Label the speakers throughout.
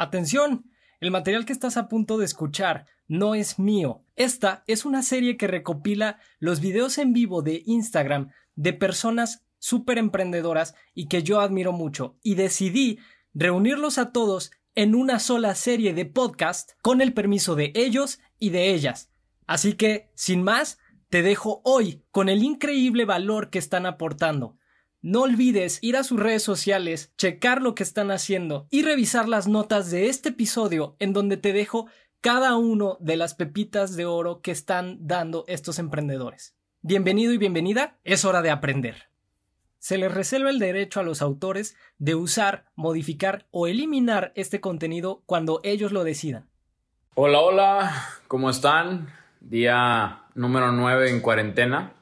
Speaker 1: Atención, el material que estás a punto de escuchar no es mío. Esta es una serie que recopila los videos en vivo de Instagram de personas súper emprendedoras y que yo admiro mucho, y decidí reunirlos a todos en una sola serie de podcast con el permiso de ellos y de ellas. Así que, sin más, te dejo hoy con el increíble valor que están aportando. No olvides ir a sus redes sociales, checar lo que están haciendo y revisar las notas de este episodio en donde te dejo cada uno de las pepitas de oro que están dando estos emprendedores. Bienvenido y bienvenida, es hora de aprender. Se les reserva el derecho a los autores de usar, modificar o eliminar este contenido cuando ellos lo decidan.
Speaker 2: Hola, hola, ¿cómo están? Día número 9 en cuarentena.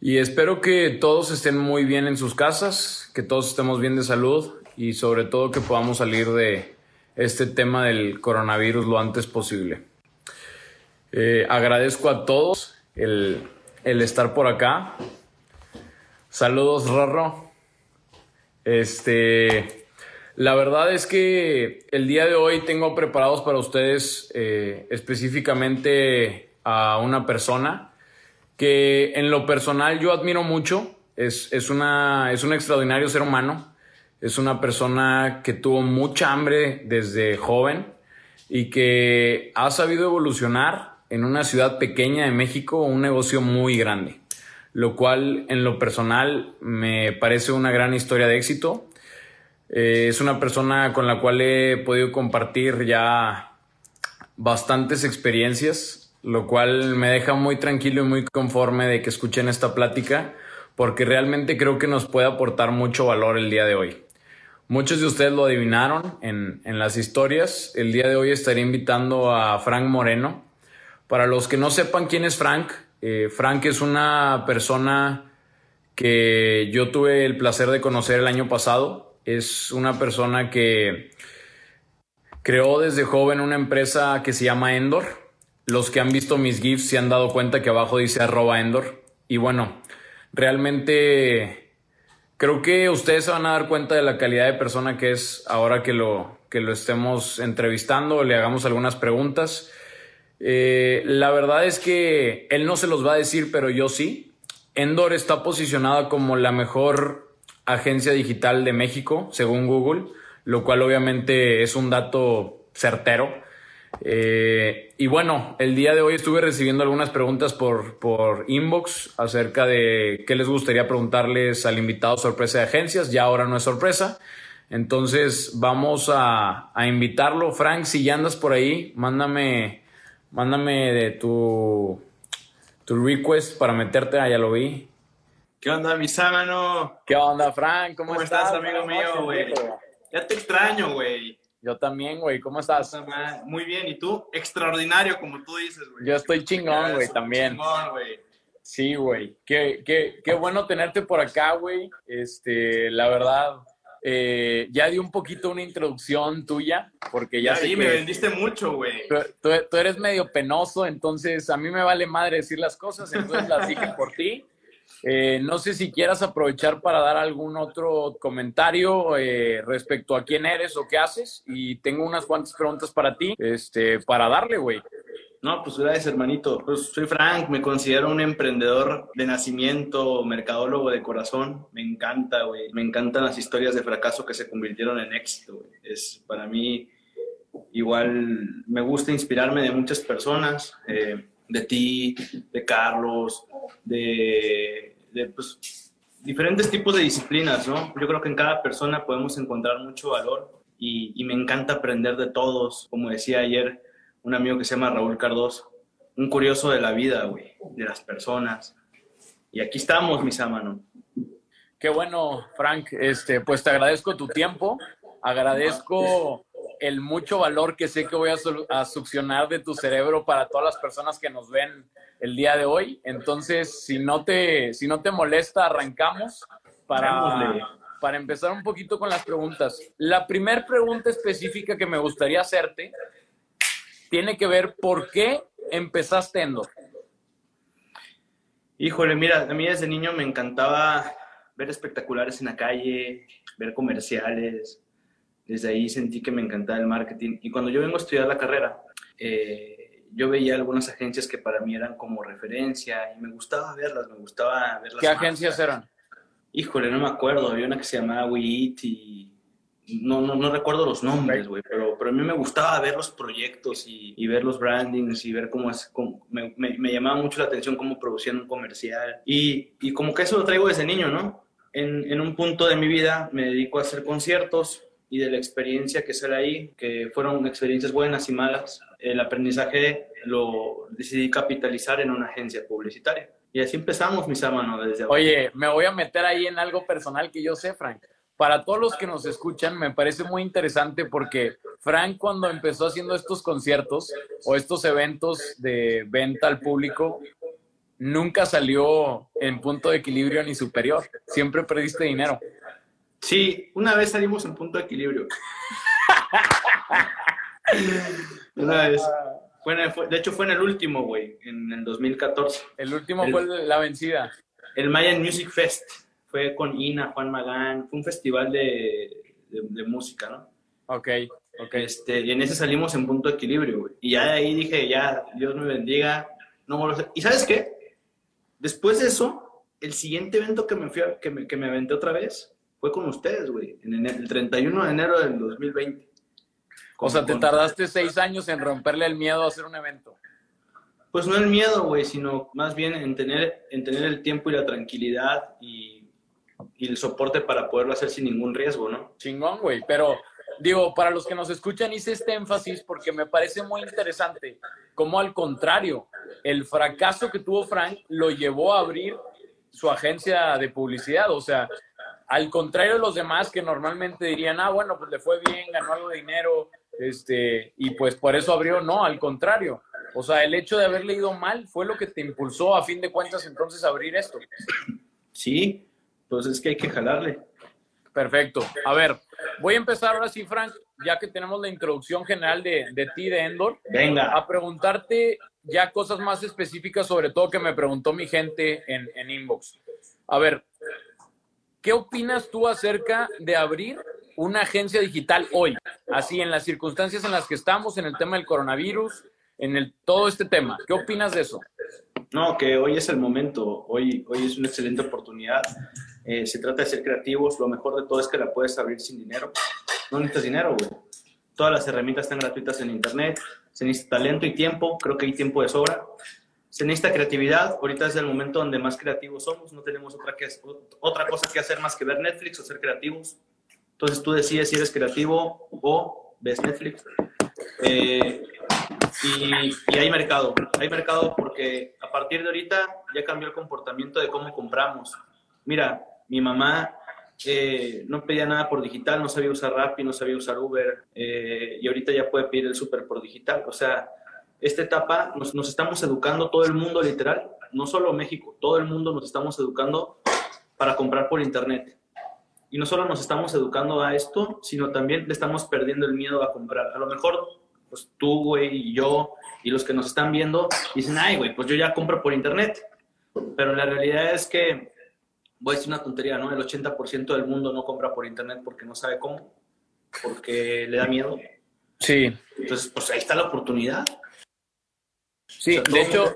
Speaker 2: Y espero que todos estén muy bien en sus casas, que todos estemos bien de salud y sobre todo que podamos salir de este tema del coronavirus lo antes posible. Eh, agradezco a todos el, el, estar por acá. Saludos, Rorro. Este, la verdad es que el día de hoy tengo preparados para ustedes eh, específicamente a una persona que en lo personal yo admiro mucho. Es, es, una, es un extraordinario ser humano. Es una persona que tuvo mucha hambre desde joven y que ha sabido evolucionar en una ciudad pequeña de México un negocio muy grande, lo cual en lo personal me parece una gran historia de éxito. Eh, es una persona con la cual he podido compartir ya bastantes experiencias lo cual me deja muy tranquilo y muy conforme de que escuchen esta plática, porque realmente creo que nos puede aportar mucho valor el día de hoy. Muchos de ustedes lo adivinaron en, las historias. El día de hoy estaré invitando a Frank Moreno. Para los que no sepan quién es Frank, eh, Frank es una persona que yo tuve el placer de conocer el año pasado. Es una persona que creó desde joven una empresa que se llama Endor los que han visto mis GIFs se han dado cuenta que abajo dice arroba Endor. Y bueno, realmente creo que ustedes se van a dar cuenta de la calidad de persona que es ahora que lo, que lo estemos entrevistando le hagamos algunas preguntas. Eh, la verdad es que él no se los va a decir, pero yo sí. Endor está posicionada como la mejor agencia digital de México, según Google, lo cual obviamente es un dato certero. Eh, y bueno, el día de hoy estuve recibiendo algunas preguntas por, por inbox acerca de qué les gustaría preguntarles al invitado sorpresa de agencias. Ya ahora no es sorpresa. Entonces vamos a, a invitarlo. Frank, si ya andas por ahí, mándame, mándame de tu, tu request para meterte. Ah, ya lo vi.
Speaker 3: ¿Qué onda, mi sábano?
Speaker 2: ¿Qué onda, Frank? ¿Cómo, ¿Cómo estás,
Speaker 3: amigo mío, güey? Ya te extraño, güey.
Speaker 2: Yo también, güey. ¿Cómo estás?
Speaker 3: Muy bien. ¿Y tú? Extraordinario, como tú dices, güey.
Speaker 2: Yo estoy chingón, güey, también. Chingón, güey. Sí, güey. Qué, qué, qué bueno tenerte por acá, güey. Este, la verdad, eh, ya di un poquito una introducción tuya, porque ya
Speaker 3: sí, me vendiste mucho, güey.
Speaker 2: Tú, tú, eres medio penoso, entonces a mí me vale madre decir las cosas, entonces las dije por ti. Eh, no sé si quieras aprovechar para dar algún otro comentario eh, respecto a quién eres o qué haces. Y tengo unas cuantas preguntas para ti, este, para darle, güey.
Speaker 3: No, pues gracias, hermanito. Pues soy Frank, me considero un emprendedor de nacimiento, mercadólogo de corazón. Me encanta, güey. Me encantan las historias de fracaso que se convirtieron en éxito, güey. Es para mí igual me gusta inspirarme de muchas personas. Eh, de ti, de Carlos, de, pues, diferentes tipos de disciplinas, ¿no? Yo creo que en cada persona podemos encontrar mucho valor y, me encanta aprender de todos. Como decía ayer un amigo que se llama Raúl Cardoso, un curioso de la vida, güey, de las personas. Y aquí estamos, mis amanos.
Speaker 2: Qué bueno, Frank. Este, pues te agradezco tu tiempo, agradezco el mucho valor que sé que voy a, succionar de tu cerebro para todas las personas que nos ven el día de hoy. Entonces, si no te, si no te molesta, arrancamos para, para empezar un poquito con las preguntas. La primera pregunta específica que me gustaría hacerte tiene que ver por qué empezaste Endor.
Speaker 3: Híjole, mira, a mí desde niño me encantaba ver espectaculares en la calle, ver comerciales, Desde ahí sentí que me encantaba el marketing. Y cuando yo vengo a estudiar la carrera, eh, yo veía algunas agencias que para mí eran como referencia y me gustaba verlas, me gustaba verlas.
Speaker 2: ¿Qué agencias eran?
Speaker 3: Híjole, no me acuerdo. Había una que se llamaba WeEat y no, no, no recuerdo los nombres, güey, pero, pero a mí me gustaba ver los proyectos y, y ver los brandings y ver cómo es, cómo, me, me, me, llamaba mucho la atención cómo producían un comercial. Y, y como que eso lo traigo desde niño, ¿no? En, en, un punto de mi vida me dedico a hacer conciertos y de la experiencia que sale ahí, que fueron experiencias buenas y malas, el aprendizaje lo decidí capitalizar en una agencia publicitaria. Y así empezamos, mis hermanos, desde.
Speaker 2: Oye, me voy a meter ahí en algo personal que yo sé, Frank para todos los que nos escuchan, me parece muy interesante porque Frank cuando empezó haciendo estos conciertos o estos eventos de venta al público, nunca salió en punto de equilibrio ni superior. Siempre perdiste dinero.
Speaker 3: Sí, una vez salimos en punto de equilibrio. una vez. Fue en el, fue, de hecho, fue en el último, güey, en el 2014.
Speaker 2: El último el, fue la vencida.
Speaker 3: El Mayan Music Fest fue con Ina, Juan Magán, fue un festival de, de, de música, ¿no?
Speaker 2: Ok, ok.
Speaker 3: Este, y en ese salimos en punto de equilibrio, güey. Y ya de ahí dije, ya, Dios me bendiga, no vuelvo a hacer. ¿Y sabes qué? Después de eso, el siguiente evento que me, fui a, que me, que me aventé otra vez fue con ustedes, güey, en enero, el 31 de enero del 2020.
Speaker 2: Con, o sea, te tardaste seis años en romperle el miedo a hacer un evento.
Speaker 3: Pues no el miedo, güey, sino más bien en tener, en tener el tiempo y la tranquilidad y, y el soporte para poderlo hacer sin ningún riesgo, ¿no?
Speaker 2: Chingón, güey, pero digo, para los que nos escuchan hice este énfasis porque me parece muy interesante como al contrario, el fracaso que tuvo Frank lo llevó a abrir su agencia de publicidad, o sea, al contrario de los demás que normalmente dirían, ah, bueno, pues le fue bien, ganó algo de dinero, este, y pues por eso abrió, no, al contrario. O sea, el hecho de haberle ido mal fue lo que te impulsó a fin de cuentas entonces a abrir esto.
Speaker 3: Sí, pues es que hay que jalarle.
Speaker 2: Perfecto. A ver, voy a empezar ahora sí, Frank, ya que tenemos la introducción general de, de ti, de Endor.
Speaker 3: Venga.
Speaker 2: A preguntarte ya cosas más específicas, sobre todo que me preguntó mi gente en, en inbox. A ver, ¿qué opinas tú acerca de abrir una agencia digital hoy? Así, en las circunstancias en las que estamos, en el tema del coronavirus, en el, todo este tema. ¿Qué opinas de eso?
Speaker 3: No, que hoy es el momento, hoy, hoy es una excelente oportunidad. Eh, se trata de ser creativos, lo mejor de todo es que la puedes abrir sin dinero. No necesitas dinero, güey. Todas las herramientas están gratuitas en Internet, se necesita talento y tiempo, creo que hay tiempo de sobra. Se necesita creatividad, ahorita es el momento donde más creativos somos, no tenemos otra, que, otra cosa que hacer más que ver Netflix o ser creativos. Entonces tú decides si eres creativo o ves Netflix. Eh, y, y, hay mercado, hay mercado porque a partir de ahorita ya cambió el comportamiento de cómo compramos. Mira, mi mamá eh, no pedía nada por digital, no sabía usar Rappi, no sabía usar Uber, eh, y ahorita ya puede pedir el súper por digital. O sea, esta etapa nos, nos, estamos educando todo el mundo literal, no solo México, todo el mundo nos estamos educando para comprar por internet. Y no solo nos estamos educando a esto, sino también le estamos perdiendo el miedo a comprar. A lo mejor pues tú, güey, y yo, y los que nos están viendo, dicen, ay, güey, pues yo ya compro por internet. Pero la realidad es que, voy a decir una tontería, ¿no? El 80% del mundo no compra por internet porque no sabe cómo, porque le da miedo.
Speaker 2: Sí.
Speaker 3: Entonces, pues ahí está la oportunidad.
Speaker 2: Sí, de hecho,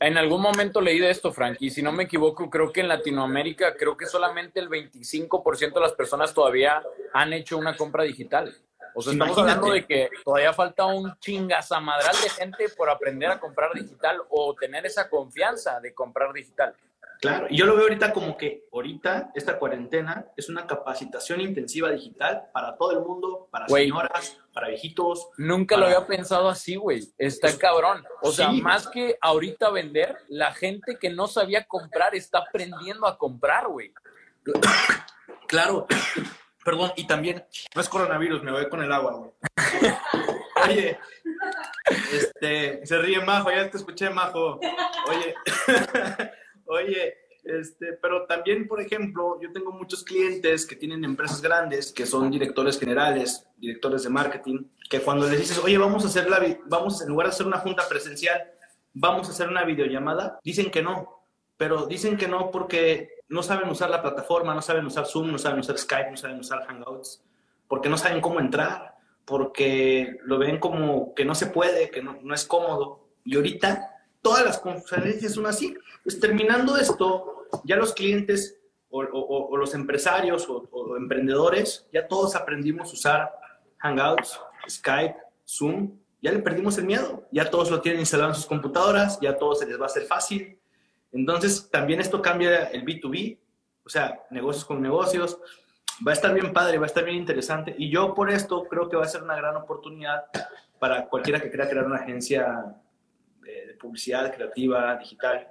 Speaker 2: en algún momento leí de esto, Frank, y si no me equivoco, creo que en Latinoamérica, creo que solamente el 25% de las personas todavía han hecho una compra digital. O sea, estamos Imagínate. hablando de que todavía falta un chingazamadral de gente por aprender a comprar digital o tener esa confianza de comprar digital.
Speaker 3: Claro, y yo lo veo ahorita como que ahorita esta cuarentena es una capacitación intensiva digital para todo el mundo, para wey, señoras, para viejitos.
Speaker 2: Nunca
Speaker 3: para...
Speaker 2: lo había pensado así, güey. Está cabrón. O sea, sí. más que ahorita vender, la gente que no sabía comprar está aprendiendo a comprar, güey.
Speaker 3: Claro, Perdón, y también, no es coronavirus, me voy con el agua, güey. Oye, este, se ríe Majo, ya te escuché, Majo. Oye, oye, este, pero también, por ejemplo, yo tengo muchos clientes que tienen empresas grandes, que son directores generales, directores de marketing, que cuando les dices, oye, vamos a hacer la, vamos, en lugar de hacer una junta presencial, vamos a hacer una videollamada, dicen que no, pero dicen que no porque no saben usar la plataforma, no saben usar Zoom, no saben usar Skype, no saben usar Hangouts. porque no saben cómo entrar, porque lo ven como que no se puede, que no, no es cómodo. Y ahorita todas las conferencias son así. Pues terminando esto, ya los clientes o, o, o los empresarios o, emprendedores, ya todos aprendimos a usar Hangouts, Skype, Zoom, ya le perdimos el miedo, ya todos lo tienen instalado en sus computadoras, ya todo se les va a hacer fácil. Entonces, también esto cambia el B2B, o sea, negocios con negocios. Va a estar bien padre, va a estar bien interesante. Y yo por esto creo que va a ser una gran oportunidad para cualquiera que quiera crear una agencia de, publicidad creativa, digital.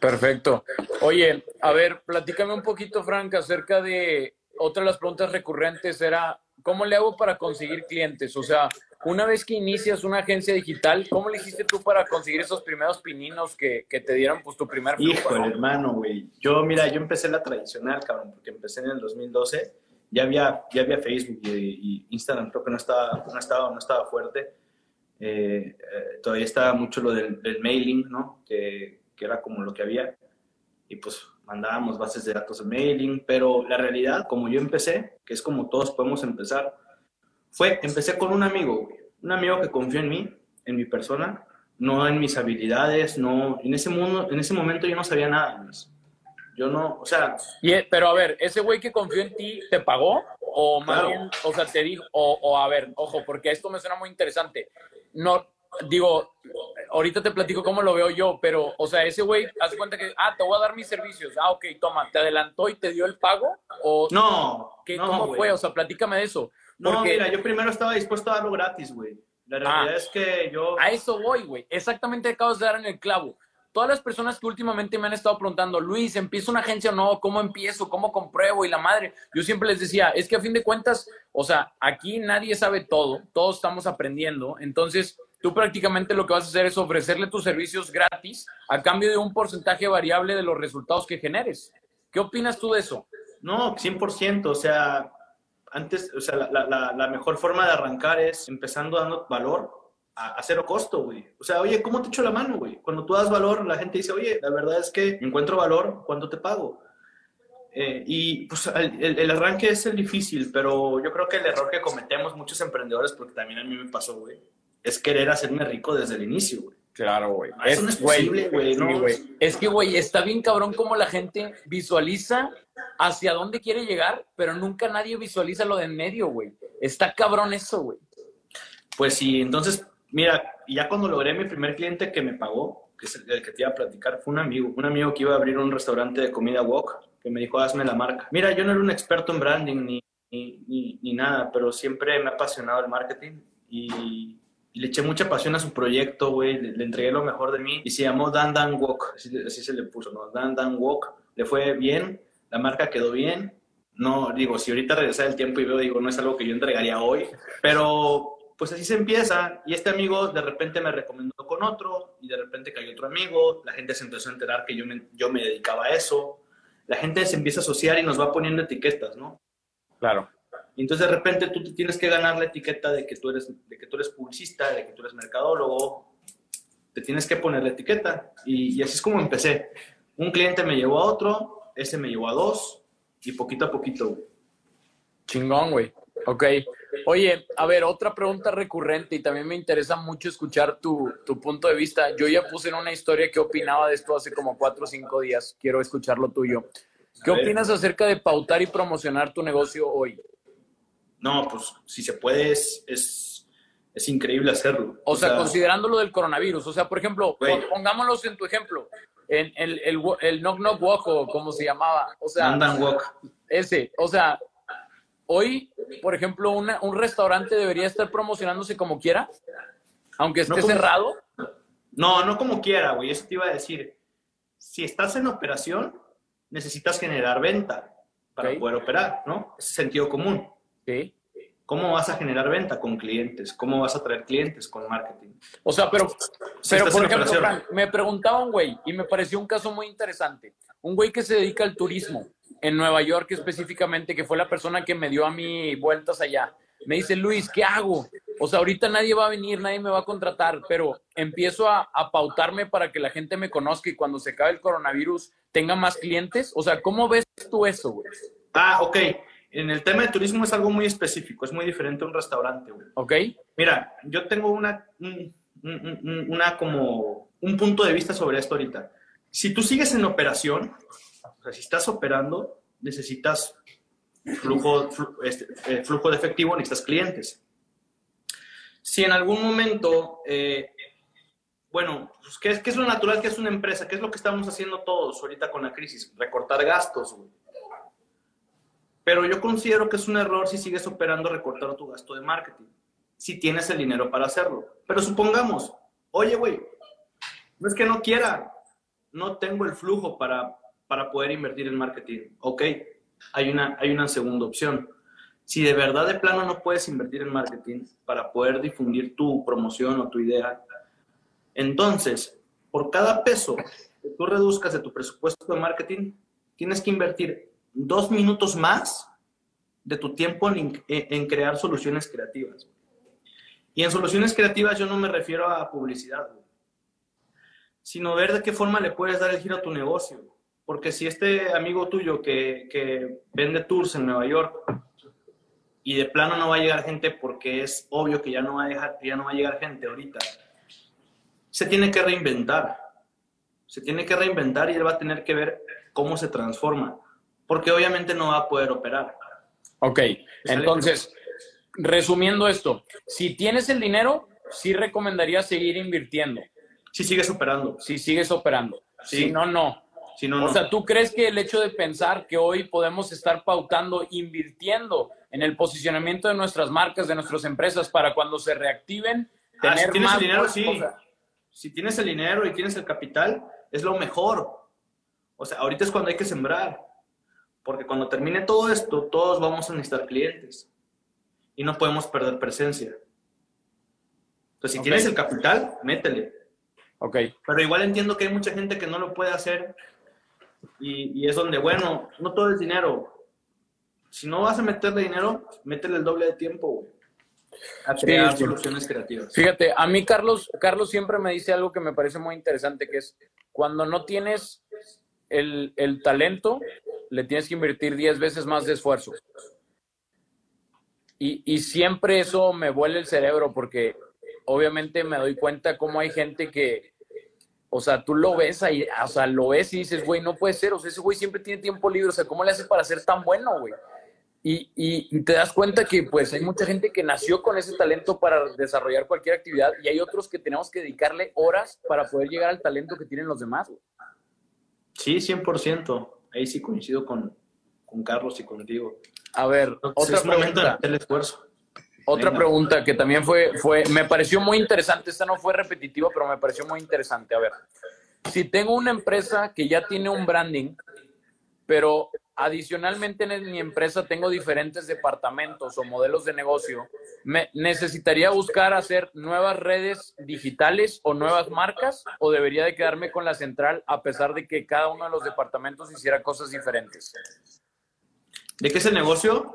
Speaker 2: Perfecto. Oye, a ver, platícame un poquito, Frank, acerca de otra de las preguntas recurrentes era, ¿cómo le hago para conseguir clientes? O sea, una vez que inicias una agencia digital, ¿cómo le hiciste tú para conseguir esos primeros pininos que, que te dieron pues tu primer
Speaker 3: Hijo, hermano, güey. Yo, mira, yo empecé la tradicional, cabrón, porque empecé en el 2012. Ya había, ya había Facebook y, Instagram, creo que no estaba, no estaba, no estaba fuerte. Eh, eh, todavía estaba mucho lo del, mailing, ¿no? Que, que, era como lo que había. Y pues mandábamos bases de datos de mailing, pero la realidad, como yo empecé, que es como todos podemos empezar, fue, empecé con un amigo, un amigo que confió en mí, en mi persona, no en mis habilidades, no, en ese mundo, en ese momento yo no sabía nada, Yo no, o sea...
Speaker 2: Y, pero a ver, ¿ese güey que confió en ti te pagó? O más bien, o sea, te dijo, o, o, a ver, ojo, porque esto me suena muy interesante. No, digo, ahorita te platico cómo lo veo yo, pero, o sea, ese güey hace cuenta que, ah, te voy a dar mis servicios. Ah, ok, toma, ¿te adelantó y te dio el pago? O,
Speaker 3: no,
Speaker 2: ¿qué, ¿Cómo fue? O sea, platícame de eso.
Speaker 3: No, mira, yo primero estaba dispuesto a darlo gratis, güey. La realidad ah. es que yo...
Speaker 2: A eso voy, güey. Exactamente acabas de dar en el clavo. Todas las personas que últimamente me han estado preguntando, Luis, ¿empiezo una agencia o no? ¿Cómo empiezo? ¿Cómo compruebo? Y la madre, yo siempre les decía, es que a fin de cuentas, o sea, aquí nadie sabe todo, todos estamos aprendiendo. Entonces, tú prácticamente lo que vas a hacer es ofrecerle tus servicios gratis a cambio de un porcentaje variable de los resultados que generes. ¿Qué opinas tú de eso?
Speaker 3: No, 100%. O sea, antes, o sea, la, la, mejor forma de arrancar es empezando dando valor a, cero costo, güey. O sea, oye, ¿cómo te echo la mano, güey? Cuando tú das valor, la gente dice, oye, la verdad es que encuentro valor, ¿cuánto te pago? Eh, y pues el, el, arranque es el difícil, pero yo creo que el error que cometemos muchos emprendedores, porque también a mí me pasó, güey, es querer hacerme rico desde el inicio, güey.
Speaker 2: Claro, güey.
Speaker 3: Eso no es posible, güey.
Speaker 2: Es que, güey, está bien cabrón como la gente visualiza hacia dónde quiere llegar, pero nunca nadie visualiza lo de en medio, güey. Está cabrón eso, güey.
Speaker 3: Pues sí, entonces, mira, ya cuando logré mi primer cliente que me pagó, que es el que te iba a platicar, fue un amigo, un amigo que iba a abrir un restaurante de comida wok, que me dijo, hazme la marca. Mira, yo no era un experto en branding ni, ni, ni nada, pero siempre me ha apasionado el marketing y le eché mucha pasión a su proyecto, güey, le, entregué lo mejor de mí y se llamó Dan Dan Walk, así, se le puso, ¿no? Dan Dan Walk, le fue bien, la marca quedó bien, no, digo, si ahorita regresa el tiempo y veo, digo, no es algo que yo entregaría hoy, pero pues así se empieza y este amigo de repente me recomendó con otro y de repente cayó otro amigo, la gente se empezó a enterar que yo me, yo me dedicaba a eso, la gente se empieza a asociar y nos va poniendo etiquetas, ¿no?
Speaker 2: Claro.
Speaker 3: Y entonces de repente tú tienes que ganar la etiqueta de que tú eres, de que tú eres publicista, de que tú eres mercadólogo. Te tienes que poner la etiqueta. Y, así es como empecé. Un cliente me llevó a otro, ese me llevó a dos, y poquito a poquito,
Speaker 2: Chingón, güey. Ok. Oye, a ver, otra pregunta recurrente y también me interesa mucho escuchar tu, tu, punto de vista. Yo ya puse en una historia que opinaba de esto hace como cuatro o cinco días. Quiero escuchar lo tuyo. ¿Qué opinas acerca de pautar y promocionar tu negocio hoy?
Speaker 3: No, pues si se puede, es, es, increíble hacerlo.
Speaker 2: O, sea, considerando lo del coronavirus, o sea, por ejemplo, pongámoslos en tu ejemplo, en el, el, el Knock Knock Walk o como se llamaba, o sea,
Speaker 3: Walk.
Speaker 2: Ese, o sea, hoy, por ejemplo, una, un restaurante debería estar promocionándose como quiera, aunque esté cerrado.
Speaker 3: No, no como quiera, güey, eso te iba a decir. Si estás en operación, necesitas generar venta para poder operar, ¿no? Es sentido común. ¿Cómo vas a generar venta con clientes? ¿Cómo vas a traer clientes con marketing?
Speaker 2: O sea, pero, pero por ejemplo, me preguntaba un güey y me pareció un caso muy interesante. Un güey que se dedica al turismo en Nueva York específicamente, que fue la persona que me dio a mí vueltas allá. Me dice, Luis, ¿qué hago? O sea, ahorita nadie va a venir, nadie me va a contratar, pero empiezo a, a pautarme para que la gente me conozca y cuando se acabe el coronavirus tenga más clientes. O sea, ¿cómo ves tú eso, güey?
Speaker 3: Ah, ok. en el tema de turismo es algo muy específico, es muy diferente a un restaurante, güey.
Speaker 2: Ok.
Speaker 3: Mira, yo tengo una, una como un punto de vista sobre esto ahorita. Si tú sigues en operación, si estás operando, necesitas flujo, este, eh, flujo de efectivo, necesitas clientes. Si en algún momento, eh, bueno, pues, ¿qué, es, ¿qué es lo natural que es una empresa? ¿Qué es lo que estamos haciendo todos ahorita con la crisis? Recortar gastos, Pero yo considero que es un error si sigues operando recortar tu gasto de marketing, si tienes el dinero para hacerlo. Pero supongamos, oye, güey, no es que no quiera, no tengo el flujo para, para poder invertir en marketing. Ok, hay una, hay una segunda opción. Si de verdad de plano no puedes invertir en marketing para poder difundir tu promoción o tu idea, entonces, por cada peso que tú reduzcas de tu presupuesto de marketing, tienes que invertir dos minutos más de tu tiempo en, en crear soluciones creativas. Y en soluciones creativas yo no me refiero a publicidad, sino ver de qué forma le puedes dar el giro a tu negocio. Porque si este amigo tuyo que, que vende tours en Nueva York y de plano no va a llegar gente porque es obvio que ya no va a, dejar, ya no va a llegar gente ahorita, se tiene que reinventar. Se tiene que reinventar y él va a tener que ver cómo se transforma. Porque obviamente no va a poder operar.
Speaker 2: Ok, entonces, resumiendo esto, si tienes el dinero, sí recomendaría seguir invirtiendo.
Speaker 3: Si sigues operando.
Speaker 2: Si sigues operando. Si no, no. Si no, o sea, ¿tú crees que el hecho de pensar que hoy podemos estar pautando, invirtiendo en el posicionamiento de nuestras marcas, de nuestras empresas, para cuando se reactiven,
Speaker 3: ah, tener si tienes el dinero, sí. si tienes el dinero y tienes el capital, es lo mejor. O sea, ahorita es cuando hay que sembrar. Porque cuando termine todo esto, todos vamos a necesitar clientes. Y no podemos perder presencia. Entonces, si tienes el capital, métele.
Speaker 2: Ok.
Speaker 3: Pero igual entiendo que hay mucha gente que no lo puede hacer y, y es donde, bueno, no todo es dinero. Si no vas a meterle dinero, métele el doble de tiempo, güey. A crear soluciones creativas.
Speaker 2: Fíjate, a mí Carlos, Carlos siempre me dice algo que me parece muy interesante, que es cuando no tienes el, el talento, le tienes que invertir 10 veces más de esfuerzo. Y, y, siempre eso me vuelve el cerebro porque obviamente me doy cuenta cómo hay gente que, o sea, tú lo ves ahí, o sea, lo ves y dices, güey, no puede ser, o sea, ese güey siempre tiene tiempo libre, o sea, ¿cómo le hace para ser tan bueno, güey? Y, y, te das cuenta que pues hay mucha gente que nació con ese talento para desarrollar cualquier actividad y hay otros que tenemos que dedicarle horas para poder llegar al talento que tienen los demás.
Speaker 3: Sí, 100%. Ahí sí coincido con, con Carlos y contigo.
Speaker 2: A ver,
Speaker 3: otra pregunta. El esfuerzo.
Speaker 2: Otra pregunta que también fue, fue, me pareció muy interesante, esta no fue repetitiva, pero me pareció muy interesante. A ver, si tengo una empresa que ya tiene un branding, pero adicionalmente en mi empresa tengo diferentes departamentos o modelos de negocio, ¿me necesitaría buscar hacer nuevas redes digitales o nuevas marcas o debería de quedarme con la central a pesar de que cada uno de los departamentos hiciera cosas diferentes?
Speaker 3: ¿De qué es el negocio?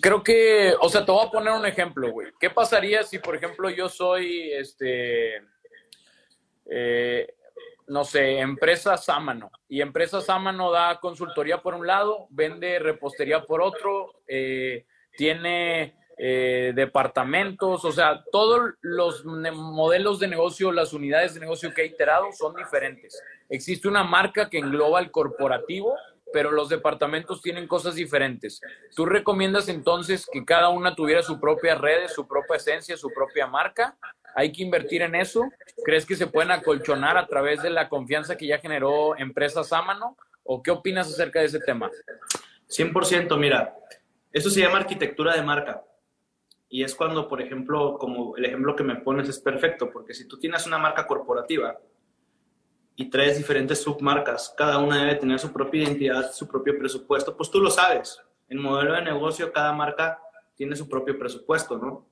Speaker 2: Creo que, o sea, te voy a poner un ejemplo, güey. ¿Qué pasaría si, por ejemplo, yo soy, este, eh, no sé, empresa Sámano y empresa Sámano da consultoría por un lado, vende repostería por otro, eh, tiene eh, departamentos, o sea, todos los modelos de negocio, las unidades de negocio que he iterado son diferentes. Existe una marca que engloba el corporativo pero los departamentos tienen cosas diferentes. ¿Tú recomiendas entonces que cada una tuviera su propia red, su propia esencia, su propia marca? ¿Hay que invertir en eso? ¿Crees que se pueden acolchonar a través de la confianza que ya generó Empresa Sámano? ¿O qué opinas acerca de ese tema?
Speaker 3: 100%, mira, eso se llama arquitectura de marca. Y es cuando, por ejemplo, como el ejemplo que me pones es perfecto, porque si tú tienes una marca corporativa, y traes diferentes submarcas, cada una debe tener su propia identidad, su propio presupuesto, pues tú lo sabes. En modelo de negocio, cada marca tiene su propio presupuesto, ¿no?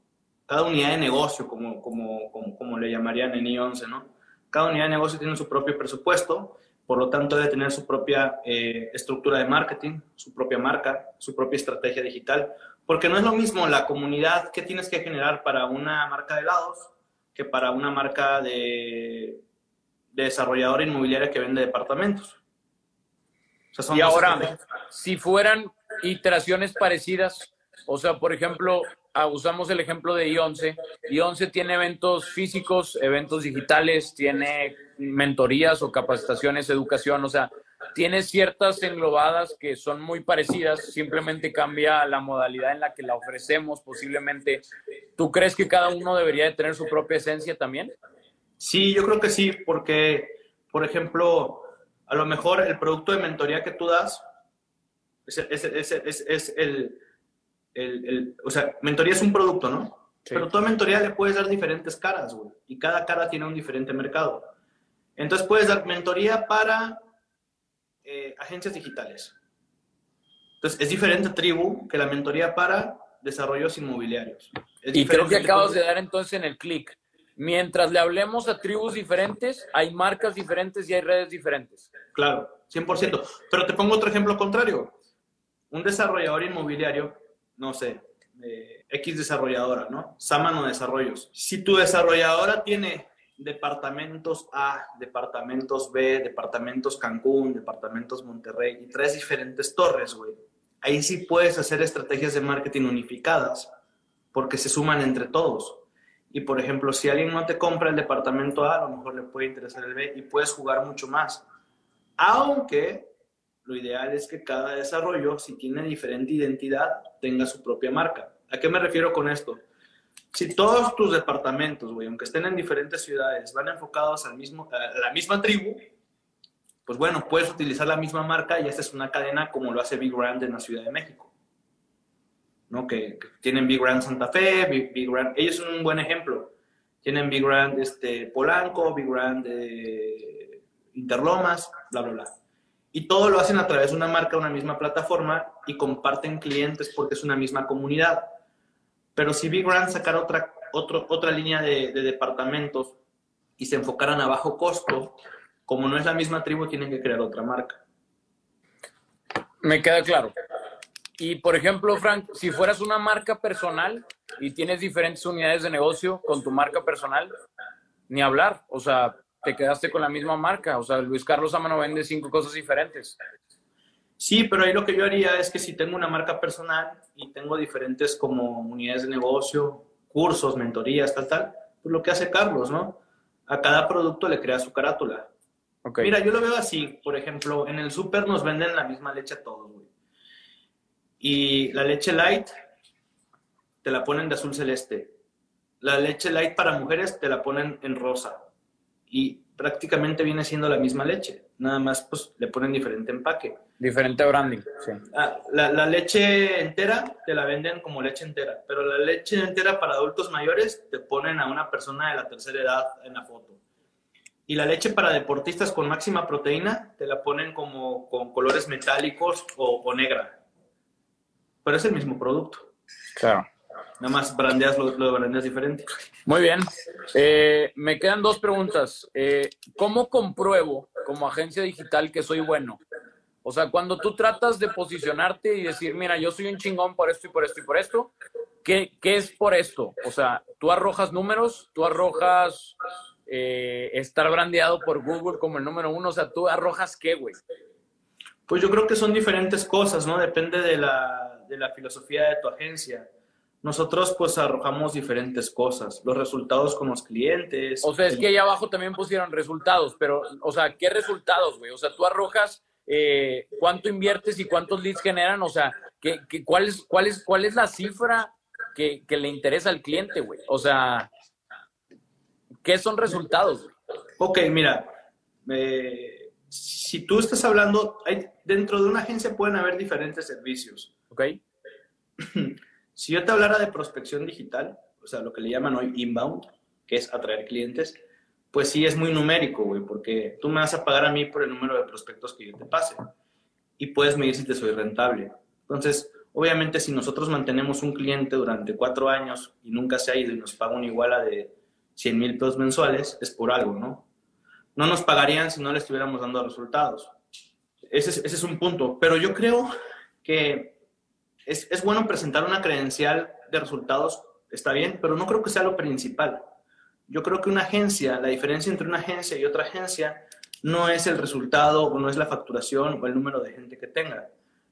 Speaker 3: Cada unidad de negocio, como, como, como, le llamarían en I11, ¿no? Cada unidad de negocio tiene su propio presupuesto, por lo tanto debe tener su propia eh, estructura de marketing, su propia marca, su propia estrategia digital, porque no es lo mismo la comunidad que tienes que generar para una marca de helados que para una marca de de desarrolladora inmobiliaria que vende departamentos.
Speaker 2: y ahora, si fueran iteraciones parecidas. O sea, por ejemplo, ah, usamos el ejemplo de I11. I11 tiene eventos físicos, eventos digitales, tiene mentorías o capacitaciones, educación, o sea, tiene ciertas englobadas que son muy parecidas, simplemente cambia la modalidad en la que la ofrecemos posiblemente. ¿Tú crees que cada uno debería de tener su propia esencia también?
Speaker 3: Sí, yo creo que sí, porque, por ejemplo, a lo mejor el producto de mentoría que tú das es, es, el, el, o sea, mentoría es un producto, ¿no? Pero toda mentoría le puedes dar diferentes caras, güey, y cada cara tiene un diferente mercado. Entonces puedes dar mentoría para eh, agencias digitales. Entonces es diferente tribu que la mentoría para desarrollos inmobiliarios.
Speaker 2: y creo que acabas de dar entonces en el clic mientras le hablemos a tribus diferentes, hay marcas diferentes y hay redes diferentes.
Speaker 3: Claro, 100%. Pero te pongo otro ejemplo contrario. Un desarrollador inmobiliario, no sé, X desarrolladora, ¿no? Sámano Desarrollos. Si tu desarrolladora tiene departamentos A, departamentos B, departamentos Cancún, departamentos Monterrey y tres diferentes torres, güey. Ahí sí puedes hacer estrategias de marketing unificadas porque se suman entre todos. Y por ejemplo, si alguien no te compra el departamento A, a lo mejor le puede interesar el B y puedes jugar mucho más. Aunque lo ideal es que cada desarrollo, si tiene diferente identidad, tenga su propia marca. ¿A qué me refiero con esto? Si todos tus departamentos, güey, aunque estén en diferentes ciudades, van enfocados al mismo, a la misma tribu, pues bueno, puedes utilizar la misma marca y esta es una cadena como lo hace Big Brand en la Ciudad de México. ¿No? Que, tienen Big Grand Santa Fe, Big, Grand, ellos son un buen ejemplo. Tienen Big Grand este, Polanco, Big Grand eh, Interlomas, bla, bla, bla. Y todo lo hacen a través de una marca, una misma plataforma y comparten clientes porque es una misma comunidad. Pero si Big Grand sacara otra, otro, otra línea de, de departamentos y se enfocaran a bajo costo, como no es la misma tribu, tienen que crear otra marca.
Speaker 2: Me queda claro. Y por ejemplo, Frank, si fueras una marca personal y tienes diferentes unidades de negocio con tu marca personal, ni hablar. O sea, te quedaste con la misma marca. O sea, Luis Carlos Amano vende cinco cosas diferentes.
Speaker 3: Sí, pero ahí lo que yo haría es que si tengo una marca personal y tengo diferentes como unidades de negocio, cursos, mentorías, tal, tal, pues lo que hace Carlos, ¿no? A cada producto le crea su carátula. Mira, yo lo veo así. Por ejemplo, en el súper nos venden la misma leche a todos, güey. Y la leche light te la ponen de azul celeste. La leche light para mujeres te la ponen en rosa. Y prácticamente viene siendo la misma leche. Nada más pues le ponen diferente empaque.
Speaker 2: Diferente branding, sí.
Speaker 3: Ah, la, la, leche entera te la venden como leche entera, pero la leche entera para adultos mayores te ponen a una persona de la tercera edad en la foto. Y la leche para deportistas con máxima proteína te la ponen como con colores metálicos o, o negra pero es el mismo producto.
Speaker 2: Claro.
Speaker 3: Nada más brandeas lo, lo brandeas diferente.
Speaker 2: Muy bien. Eh, me quedan dos preguntas. Eh, ¿Cómo compruebo como agencia digital que soy bueno? O sea, cuando tú tratas de posicionarte y decir, mira, yo soy un chingón por esto y por esto y por esto, ¿qué, qué es por esto? O sea, tú arrojas números, tú arrojas eh, estar brandeado por Google como el número uno, o sea, tú arrojas qué, güey.
Speaker 3: Pues yo creo que son diferentes cosas, ¿no? Depende de la, de la filosofía de tu agencia. Nosotros pues arrojamos diferentes cosas, los resultados con los clientes.
Speaker 2: O sea, es que ahí abajo también pusieron resultados, pero, o sea, ¿qué resultados, güey? O sea, tú arrojas eh, cuánto inviertes y cuántos leads generan, o sea, ¿qué, cuál, es, cuál, es, ¿cuál es la cifra que, que le interesa al cliente, güey? O sea, ¿qué son resultados? Güey?
Speaker 3: Ok, mira, eh, si tú estás hablando, hay, dentro de una agencia pueden haber diferentes servicios.
Speaker 2: ¿Ok?
Speaker 3: si yo te hablara de prospección digital, o sea, lo que le llaman hoy inbound, que es atraer clientes, pues sí es muy numérico, güey, porque tú me vas a pagar a mí por el número de prospectos que yo te pase y puedes medir si te soy rentable. Entonces, obviamente, si nosotros mantenemos un cliente durante cuatro años y nunca se ha ido y nos paga una iguala de 100 mil pesos mensuales, es por algo, ¿no? no nos pagarían si no le estuviéramos dando resultados. Ese es, ese es un punto. Pero yo creo que es, es, bueno presentar una credencial de resultados, está bien, pero no creo que sea lo principal. Yo creo que una agencia, la diferencia entre una agencia y otra agencia no es el resultado o no es la facturación o el número de gente que tenga.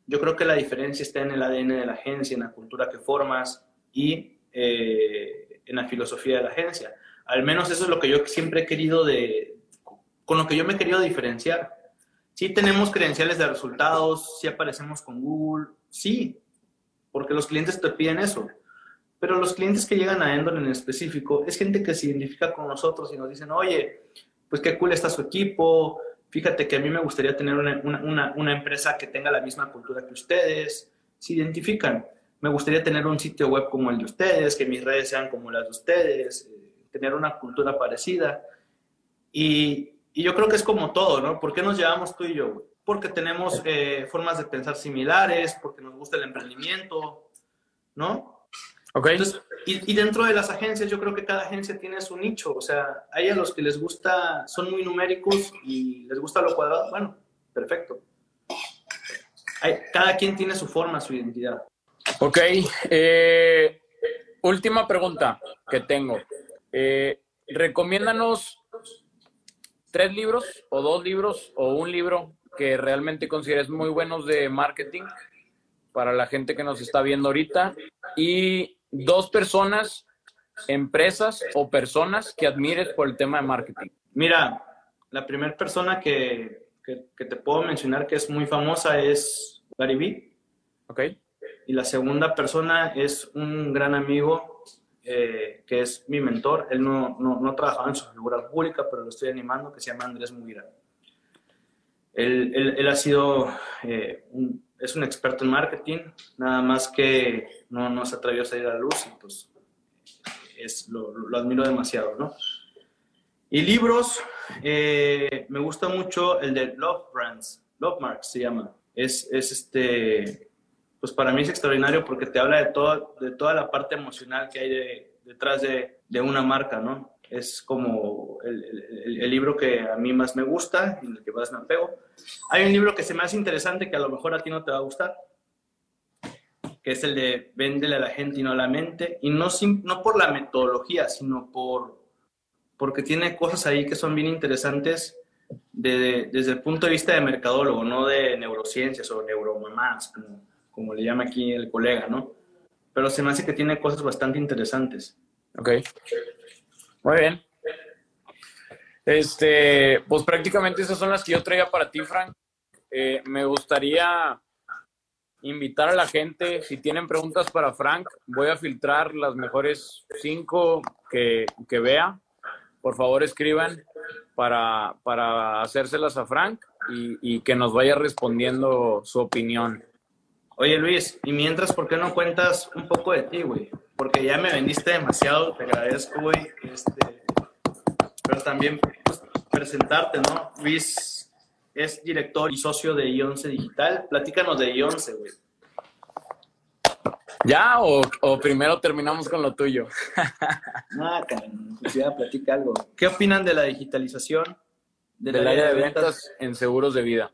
Speaker 3: Yo creo que la diferencia está en el ADN de la agencia, en la cultura que formas y eh, en la filosofía de la agencia. Al menos eso es lo que yo siempre he querido de, con lo que yo me he querido diferenciar. Sí tenemos credenciales de resultados, sí aparecemos con Google, sí, porque los clientes te piden eso. Pero los clientes que llegan a Endor en específico es gente que se identifica con nosotros y nos dicen, oye, pues qué cool está su equipo, fíjate que a mí me gustaría tener una, una, una, empresa que tenga la misma cultura que ustedes, se identifican. Me gustaría tener un sitio web como el de ustedes, que mis redes sean como las de ustedes, eh, tener una cultura parecida. Y, y, yo creo que es como todo, ¿no? ¿Por qué nos llevamos tú y yo? Porque tenemos eh, formas de pensar similares, porque nos gusta el emprendimiento, ¿no?
Speaker 2: Okay.
Speaker 3: y, y, dentro de las agencias, yo creo que cada agencia tiene su nicho. O sea, hay a los que les gusta, son muy numéricos y les gusta lo cuadrado. Bueno, perfecto. Hay, cada quien tiene su forma, su identidad.
Speaker 2: Ok. Eh, última pregunta que tengo. Eh, recomiéndanos tres libros o dos libros o un libro que realmente consideres muy buenos de marketing para la gente que nos está viendo ahorita y dos personas, empresas o personas que admires por el tema de marketing.
Speaker 3: Mira, la primera persona que, que, te puedo mencionar que es muy famosa es Gary Vee.
Speaker 2: Ok.
Speaker 3: Y la segunda persona es un gran amigo eh, que es mi mentor. Él no, no, no trabajaba en su figura pública, pero lo estoy animando, que se llama Andrés Mugira. Él, él, ha sido eh, un, es un experto en marketing, nada más que no, no se atrevió a salir a la luz y pues es, lo, lo admiro demasiado, ¿no? Y libros, eh, me gusta mucho el de Love Brands, Love Marks se llama. Es, es este, pues para mí es extraordinario porque te habla de, todo, de toda la parte emocional que hay de, detrás de, de una marca, ¿no? Es como el, el, libro que a mí más me gusta en el que más me apego. Hay un libro que se me hace interesante que a lo mejor a ti no te va a gustar, que es el de Véndele a la gente y no a la mente, y no, no por la metodología, sino por, porque tiene cosas ahí que son bien interesantes de, desde el punto de vista de mercadólogo, no de neurociencias o neuromamás, como, como le llama aquí el colega, ¿no? Pero se me hace que tiene cosas bastante interesantes.
Speaker 2: Ok. Muy bien. Este, pues prácticamente esas son las que yo traía para ti, Frank. Eh, me gustaría invitar a la gente, si tienen preguntas para Frank, voy a filtrar las mejores cinco que, que vea. Por favor, escriban para, para hacérselas a Frank y, y, que nos vaya respondiendo su opinión.
Speaker 3: Oye, Luis, y mientras, ¿por qué no cuentas un poco de ti, güey? Porque ya me vendiste demasiado, te agradezco, güey. Este, pero también pues, presentarte, ¿no? Luis es director y socio de I11 Digital. Platícanos de I11, güey.
Speaker 2: ¿Ya? O, o, primero terminamos con lo tuyo?
Speaker 3: ah, cabrón, pues ya platica algo. ¿Qué opinan de la digitalización?
Speaker 2: Del, del área de ventas? ventas en seguros de vida.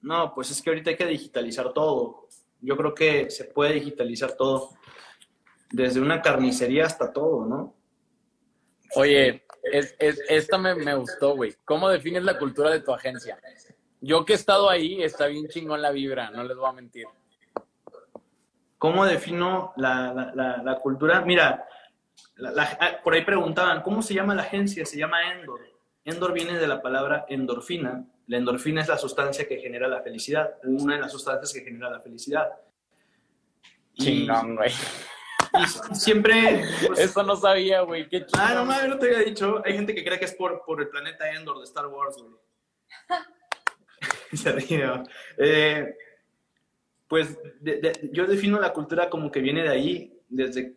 Speaker 3: No, pues es que ahorita hay que digitalizar todo. Yo creo que se puede digitalizar todo desde una carnicería hasta todo, ¿no?
Speaker 2: Oye, es, es, esta me, me gustó, güey. ¿Cómo defines la cultura de tu agencia? Yo que he estado ahí, está bien chingón la vibra, no les voy a mentir.
Speaker 3: ¿Cómo defino la, la, la, la cultura? Mira, ah, por ahí preguntaban, ¿cómo se llama la agencia? Se llama Endor. Endor viene de la palabra endorfina. La endorfina es la sustancia que genera la felicidad, una de las sustancias que genera la felicidad.
Speaker 2: Chingón, güey.
Speaker 3: Y siempre.
Speaker 2: Pues, Eso no sabía, güey. Qué
Speaker 3: Ah, no mames, no te había dicho. Hay gente que cree que es por, por el planeta Endor de Star Wars, güey. Se ríe. Eh, pues de, de, yo defino la cultura como que viene de ahí, desde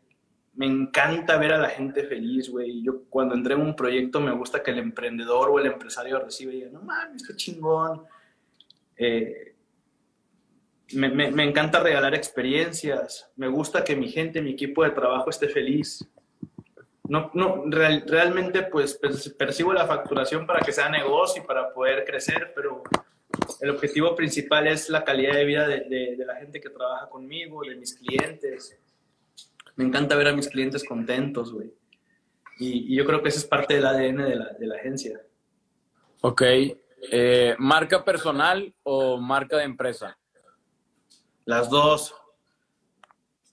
Speaker 3: me encanta ver a la gente feliz, güey. Yo cuando entré en un proyecto me gusta que el emprendedor o el empresario reciba y diga, no mames, qué chingón. Eh, me, encanta regalar experiencias, me gusta que mi gente, mi equipo de trabajo esté feliz. No, no, real, realmente pues percibo la facturación para que sea negocio y para poder crecer, pero el objetivo principal es la calidad de vida de, la gente que trabaja conmigo, de mis clientes. Me encanta ver a mis clientes contentos, güey. Y, yo creo que esa es parte del ADN de la, de la agencia.
Speaker 2: Ok. Eh, ¿Marca personal o marca de empresa?
Speaker 3: Las dos.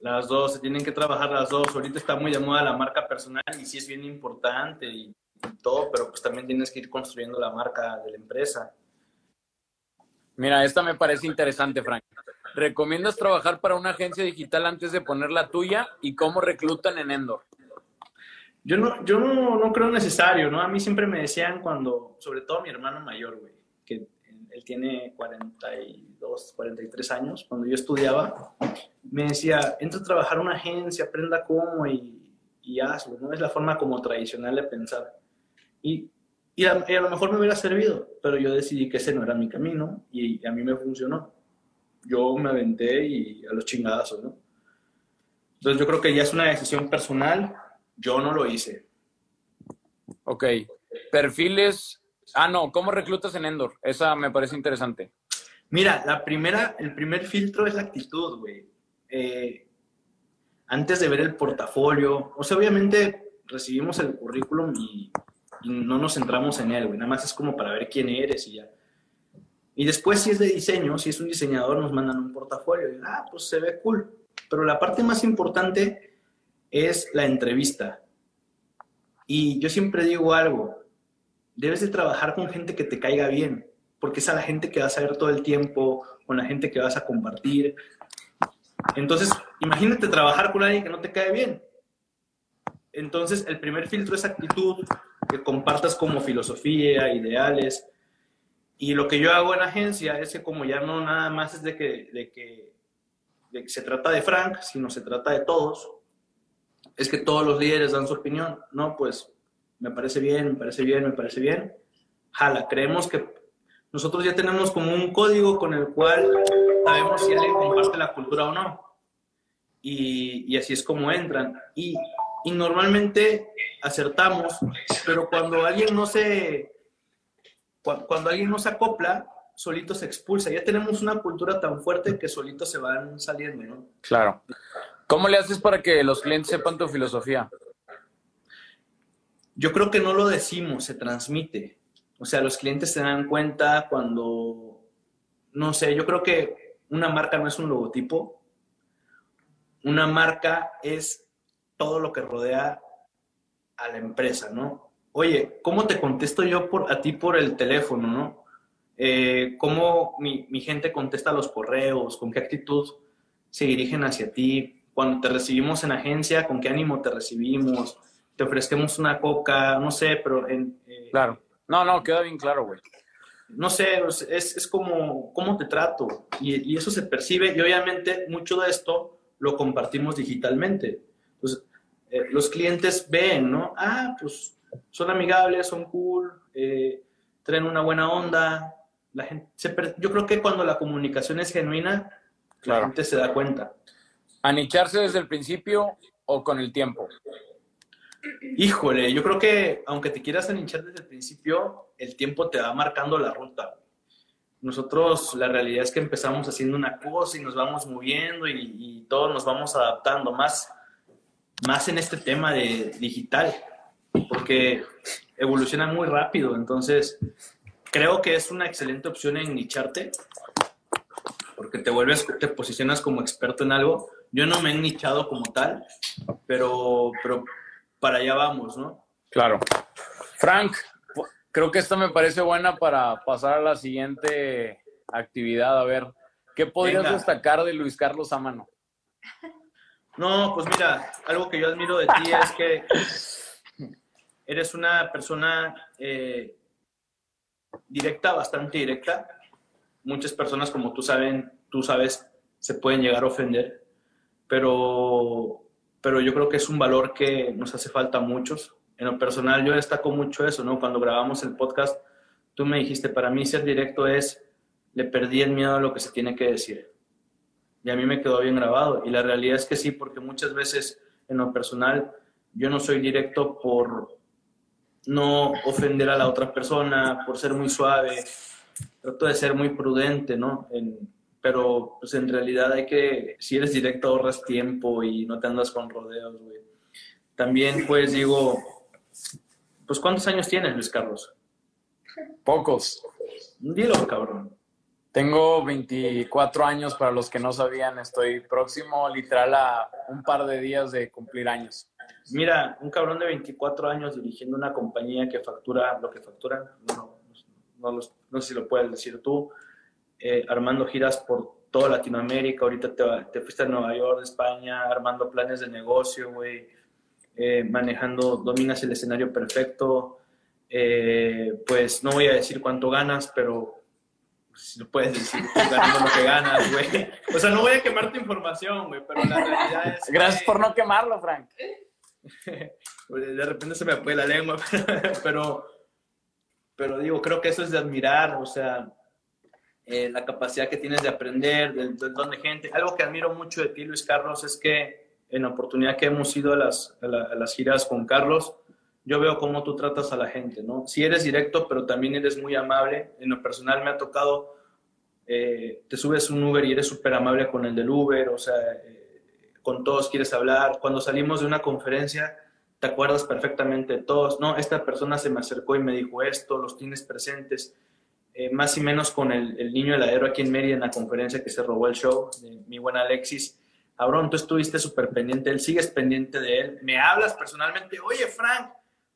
Speaker 3: Las dos, se tienen que trabajar las dos. Ahorita está muy de moda la marca personal y sí es bien importante y, todo, pero pues también tienes que ir construyendo la marca de la empresa.
Speaker 2: Mira, esta me parece interesante, Frank. ¿Recomiendas trabajar para una agencia digital antes de poner la tuya y cómo reclutan en Endor?
Speaker 3: Yo no, yo no, no creo necesario, ¿no? A mí siempre me decían cuando, sobre todo mi hermano mayor, güey, que él tiene 42, 43 años, cuando yo estudiaba, me decía, entra a trabajar en una agencia, aprenda cómo y, y hazlo, ¿no? Es la forma como tradicional de pensar. Y, y, a, lo mejor me hubiera servido, pero yo decidí que ese no era mi camino y, a mí me funcionó. Yo me aventé y a los chingadazos, ¿no? Entonces yo creo que ya es una decisión personal, yo no lo hice.
Speaker 2: Ok. Perfiles Ah, no, ¿cómo reclutas en Endor? Esa me parece interesante.
Speaker 3: Mira, la primera, el primer filtro es la actitud, güey. Eh, antes de ver el portafolio, o sea, obviamente recibimos el currículum y, no nos centramos en él, güey. Nada más es como para ver quién eres y ya. Y después, si es de diseño, si es un diseñador, nos mandan un portafolio. Y, ah, pues se ve cool. Pero la parte más importante es la entrevista. Y yo siempre digo algo, debes de trabajar con gente que te caiga bien, porque es a la gente que vas a ver todo el tiempo, con la gente que vas a compartir. Entonces, imagínate trabajar con alguien que no te cae bien. Entonces, el primer filtro es actitud, que compartas como filosofía, ideales. Y lo que yo hago en agencia es que como ya no nada más es de que, de que, de que se trata de Frank, sino se trata de todos, es que todos los líderes dan su opinión. No, pues me parece bien, me parece bien, me parece bien. Jala, creemos que nosotros ya tenemos como un código con el cual sabemos si alguien comparte la cultura o no. Y, y así es como entran. Y, y, normalmente acertamos, pero cuando alguien no se cuando, alguien no se acopla, solito se expulsa. Ya tenemos una cultura tan fuerte que solito se van saliendo, ¿no?
Speaker 2: Claro. ¿Cómo le haces para que los clientes sepan tu filosofía?
Speaker 3: Yo creo que no lo decimos, se transmite. O sea, los clientes se dan cuenta cuando, no sé, yo creo que una marca no es un logotipo. Una marca es todo lo que rodea a la empresa, ¿no? Oye, ¿cómo te contesto yo por, a ti por el teléfono, no? Eh, ¿Cómo mi, mi gente contesta los correos? ¿Con qué actitud se dirigen hacia ti? Cuando te recibimos en agencia, ¿con qué ánimo te recibimos? Te ofrecemos una coca, no sé, pero en...
Speaker 2: Eh, claro. No, no, queda bien claro, güey.
Speaker 3: No sé, es, es como cómo te trato y, y, eso se percibe y obviamente mucho de esto lo compartimos digitalmente. Entonces, eh, los clientes ven, ¿no? Ah, pues son amigables, son cool, eh, traen una buena onda. La gente, yo creo que cuando la comunicación es genuina, la gente se da cuenta.
Speaker 2: ¿Anicharse desde el principio o con el tiempo?
Speaker 3: Híjole, yo creo que aunque te quieras hinchar desde el principio, el tiempo te va marcando la ruta. Nosotros, la realidad es que empezamos haciendo una cosa y nos vamos moviendo y, todos nos vamos adaptando más, más en este tema de digital, porque evoluciona muy rápido. Entonces, creo que es una excelente opción en nicharte, porque te vuelves, te posicionas como experto en algo. Yo no me he nichado como tal, pero, pero para allá vamos, ¿no?
Speaker 2: Claro. Frank, creo que esta me parece buena para pasar a la siguiente actividad. A ver, ¿qué podrías destacar de Luis Carlos Amano?
Speaker 3: No, pues mira, algo que yo admiro de ti es que eres una persona eh, directa, bastante directa. Muchas personas, como tú saben, tú sabes, se pueden llegar a ofender, pero pero yo creo que es un valor que nos hace falta a muchos. En lo personal, yo destaco mucho eso, ¿no? Cuando grabamos el podcast, tú me dijiste, para mí ser directo es, le perdí el miedo a lo que se tiene que decir. Y a mí me quedó bien grabado. Y la realidad es que sí, porque muchas veces en lo personal, yo no soy directo por no ofender a la otra persona, por ser muy suave. Trato de ser muy prudente, ¿no? En, pero pues en realidad hay que, si eres directo ahorras tiempo y no te andas con rodeos, güey. También pues digo, pues ¿cuántos años tienes Luis Carlos?
Speaker 2: Pocos.
Speaker 3: Dilo, cabrón.
Speaker 2: Tengo 24 años, para los que no sabían, estoy próximo literal a un par de días de cumplir años.
Speaker 3: Mira, un cabrón de 24 años dirigiendo una compañía que factura lo que factura, no, no, no sé si lo puedes decir tú, eh, armando giras por toda Latinoamérica, ahorita te, te, fuiste a Nueva York, España, armando planes de negocio, güey, eh, manejando, dominas el escenario perfecto, eh, pues no voy a decir cuánto ganas, pero si lo puedes decir, ganando lo que ganas, güey. O sea, no voy a quemar tu información, güey, pero la realidad es.
Speaker 2: Gracias por no quemarlo, Frank.
Speaker 3: de repente se me fue la lengua, pero, pero digo, creo que eso es de admirar, o sea, eh, la capacidad que tienes de aprender, del, don de gente. Algo que admiro mucho de ti, Luis Carlos, es que en la oportunidad que hemos ido a las, a las giras con Carlos, yo veo cómo tú tratas a la gente, ¿no? Si eres directo, pero también eres muy amable. En lo personal me ha tocado, eh, te subes un Uber y eres súper amable con el del Uber, o sea, eh, con todos quieres hablar. Cuando salimos de una conferencia, te acuerdas perfectamente de todos, ¿no? Esta persona se me acercó y me dijo esto, los tienes presentes. Eh, más y menos con el, niño heladero aquí en Mérida en la conferencia que se robó el show, de mi buen Alexis. Cabrón, tú estuviste súper pendiente, él sigues pendiente de él. Me hablas personalmente, oye, Frank,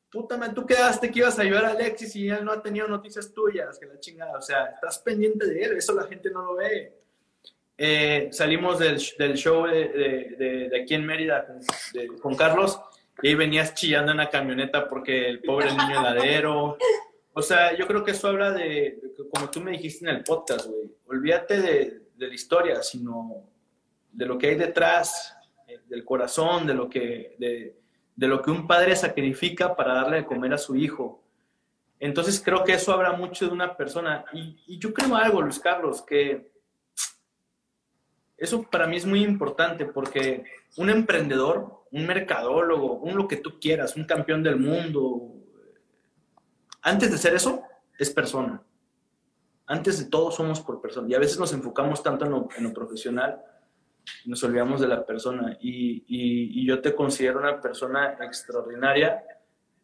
Speaker 3: puta madre, tú quedaste que ibas a ayudar a Alexis y él no ha tenido noticias tuyas, que la chingada, o sea, estás pendiente de él, eso la gente no lo ve. Eh, salimos del, show de, aquí en Mérida con, con, Carlos y ahí venías chillando en la camioneta porque el pobre niño heladero. O sea, yo creo que eso habla de, como tú me dijiste en el podcast, güey, olvídate de, de la historia, sino de lo que hay detrás, eh, del corazón, de lo que, de, de lo que un padre sacrifica para darle de comer a su hijo. Entonces creo que eso habla mucho de una persona. Y, yo creo algo, Luis Carlos, que eso para mí es muy importante porque un emprendedor, un mercadólogo, un lo que tú quieras, un campeón del mundo, antes de ser eso, es persona. Antes de todo somos por persona. Y a veces nos enfocamos tanto en lo, en lo profesional nos olvidamos de la persona y, y, yo te considero una persona extraordinaria.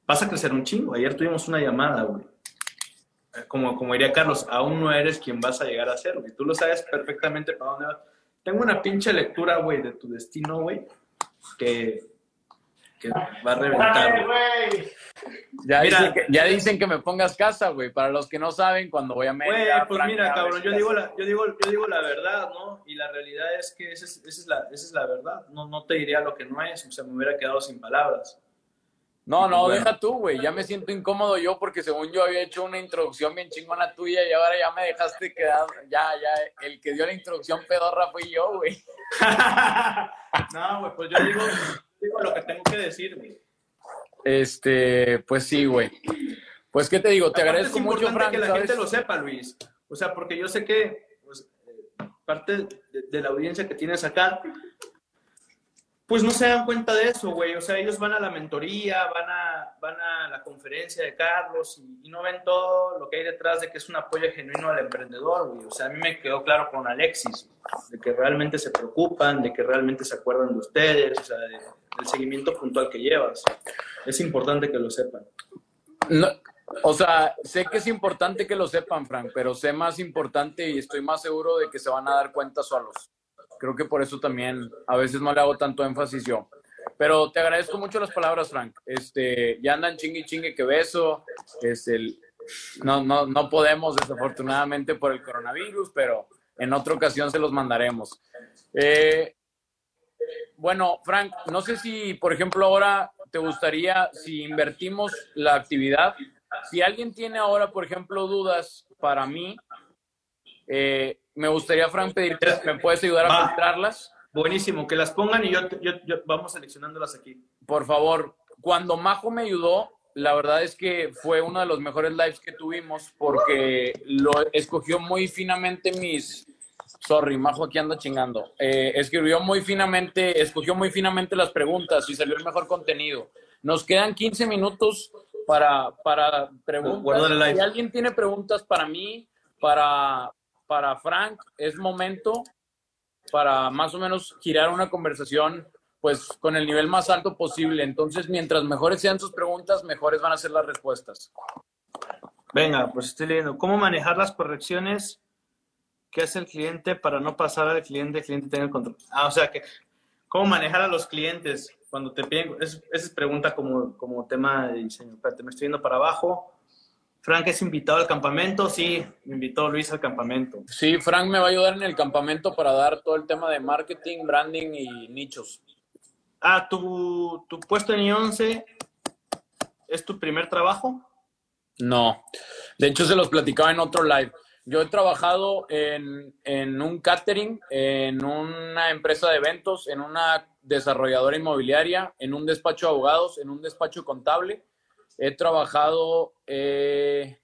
Speaker 3: Vas a crecer un chingo. Ayer tuvimos una llamada, güey. Como, como diría Carlos, aún no eres quien vas a llegar a ser, güey. Tú lo sabes perfectamente para dónde vas. Tengo una pinche lectura, güey, de tu destino, güey, que, que va a reventar. güey.
Speaker 2: Ya, dicen que, ya dicen que me pongas casa, güey. Para los que no saben, cuando voy a
Speaker 3: Mérida. Güey, pues mira, cabrón, yo digo, la, yo, digo, yo digo la verdad, ¿no? Y la realidad es que esa es, esa es, la, esa es la verdad. No, no te diría lo que no es. O sea, me hubiera quedado sin palabras.
Speaker 2: No, no, deja tú, güey. Ya me siento incómodo yo porque según yo había hecho una introducción bien chingona tuya y ahora ya me dejaste quedar. Ya, ya, el que dio la introducción pedorra fui yo, güey.
Speaker 3: no, güey, pues yo digo, digo lo que tengo que decir, güey.
Speaker 2: Este, pues sí, güey. Pues, ¿qué te digo? Te agradezco mucho, Frank.
Speaker 3: que la gente lo sepa, Luis. O sea, porque yo sé que pues, eh, parte de, la audiencia que tienes acá, pues no se dan cuenta de eso, güey. O sea, ellos van a la mentoría, van a, van a la conferencia de Carlos y, no ven todo lo que hay detrás de que es un apoyo genuino al emprendedor, güey. O sea, a mí me quedó claro con Alexis, de que realmente se preocupan, de que realmente se acuerdan de ustedes, o sea, de, del seguimiento puntual que llevas. Es importante que lo sepan.
Speaker 2: No, o sea, sé que es importante que lo sepan, Frank, pero sé más importante y estoy más seguro de que se van a dar cuenta solos. Creo que por eso también a veces no le hago tanto énfasis yo. Pero te agradezco mucho las palabras, Frank. Este, ya andan chingue chingue que beso. Es el, no, no, no podemos, desafortunadamente, por el coronavirus, pero en otra ocasión se los mandaremos. Eh, bueno, Frank, no sé si, por ejemplo, ahora te gustaría, si invertimos la actividad, si alguien tiene ahora, por ejemplo, dudas para mí, eh, me gustaría, Frank, pedirte, ¿me puedes ayudar a filtrarlas?
Speaker 3: Buenísimo, que las pongan y yo, yo, yo, vamos seleccionándolas aquí.
Speaker 2: Por favor, cuando Majo me ayudó, la verdad es que fue uno de los mejores lives que tuvimos porque lo escogió muy finamente mis, Sorry, Majo aquí anda chingando. Eh, escribió muy finamente, escogió muy finamente las preguntas y salió el mejor contenido. Nos quedan 15 minutos para, para preguntas. Si alguien tiene preguntas para mí, para, para Frank, es momento para más o menos girar una conversación pues con el nivel más alto posible. Entonces, mientras mejores sean sus preguntas, mejores van a ser las respuestas.
Speaker 3: Venga, pues estoy leyendo. ¿Cómo manejar las correcciones ¿Qué hace el cliente para no pasar al cliente? El cliente tenga el control. Ah, o sea, que ¿cómo manejar a los clientes cuando te piden? esa es pregunta como, como tema de diseño. Espérate, me estoy yendo para abajo. Frank es invitado al campamento, sí, me invitó Luis al campamento.
Speaker 2: Sí, Frank me va a ayudar en el campamento para dar todo el tema de marketing, branding y nichos.
Speaker 3: Ah, ¿tu, tu puesto en I11 es tu primer trabajo?
Speaker 2: No, de hecho se los platicaba en otro live. Yo he trabajado en, en, un catering, en una empresa de eventos, en una desarrolladora inmobiliaria, en un despacho de abogados, en un despacho contable. He trabajado, eh,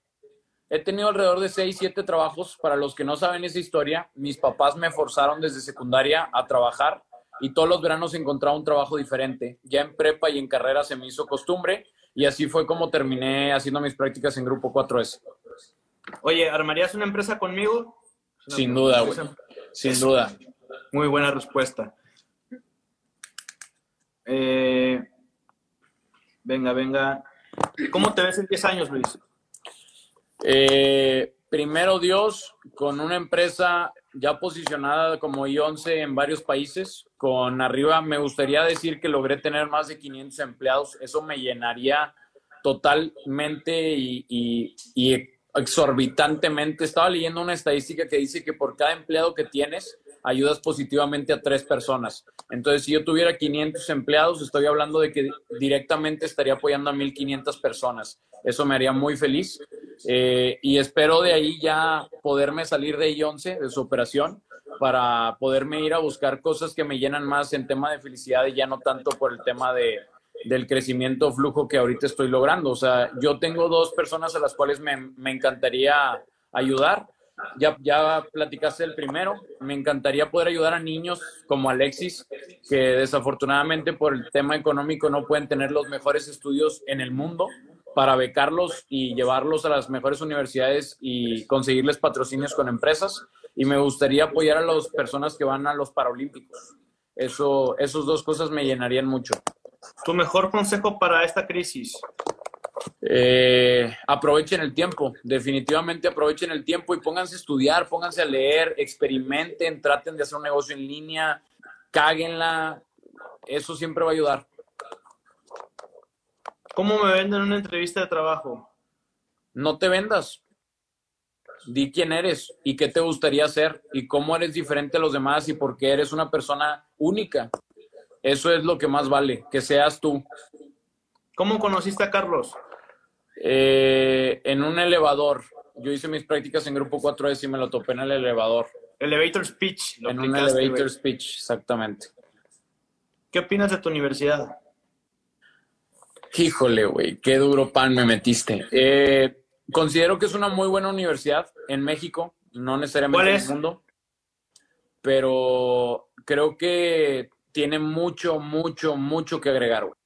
Speaker 2: he tenido alrededor de 6, 7 trabajos. Para los que no saben esa historia, mis papás me forzaron desde secundaria a trabajar y todos los veranos encontraba un trabajo diferente. Ya en prepa y en carrera se me hizo costumbre y así fue como terminé haciendo mis prácticas en Grupo 4S.
Speaker 3: Oye, ¿armarías una empresa conmigo?
Speaker 2: Sin duda, güey. Sin duda.
Speaker 3: Muy buena respuesta. Eh, venga, venga. ¿Cómo te ves en 10 años, Luis?
Speaker 2: Eh, primero Dios, con una empresa ya posicionada como I11 en varios países, con arriba me gustaría decir que logré tener más de 500 empleados, eso me llenaría totalmente y, y exorbitantemente. Estaba leyendo una estadística que dice que por cada empleado que tienes, ayudas positivamente a tres personas. Entonces, si yo tuviera 500 empleados, estoy hablando de que directamente estaría apoyando a 1.500 personas. Eso me haría muy feliz. Eh, y espero de ahí ya poderme salir de I11, de su operación, para poderme ir a buscar cosas que me llenan más en tema de felicidad y ya no tanto por el tema de, del crecimiento flujo que ahorita estoy logrando. O sea, yo tengo dos personas a las cuales me, me encantaría ayudar. Ya, ya platicaste el primero. Me encantaría poder ayudar a niños como Alexis, que desafortunadamente por el tema económico no pueden tener los mejores estudios en el mundo para becarlos y llevarlos a las mejores universidades y conseguirles patrocinios con empresas. Y me gustaría apoyar a las personas que van a los Paralímpicos. Eso, esos dos cosas me llenarían mucho.
Speaker 3: ¿Tu mejor consejo para esta crisis?
Speaker 2: Eh, aprovechen el tiempo, definitivamente aprovechen el tiempo y pónganse a estudiar, pónganse a leer, experimenten, traten de hacer un negocio en línea, cáguenla, eso siempre va a ayudar.
Speaker 3: ¿Cómo me venden una entrevista de trabajo?
Speaker 2: No te vendas. Di quién eres y qué te gustaría hacer y cómo eres diferente a los demás y por qué eres una persona única. Eso es lo que más vale, que seas tú.
Speaker 3: ¿Cómo conociste a Carlos?
Speaker 2: Eh, en un elevador. Yo hice mis prácticas en Grupo 4S y me lo topé en el elevador.
Speaker 3: Elevator speech.
Speaker 2: en un elevator speech, exactamente.
Speaker 3: ¿Qué opinas de tu universidad?
Speaker 2: Híjole, güey, qué duro pan me metiste. Eh, considero que es una muy buena universidad en México, no necesariamente en el mundo, pero creo que tiene mucho, mucho, mucho que agregar, güey.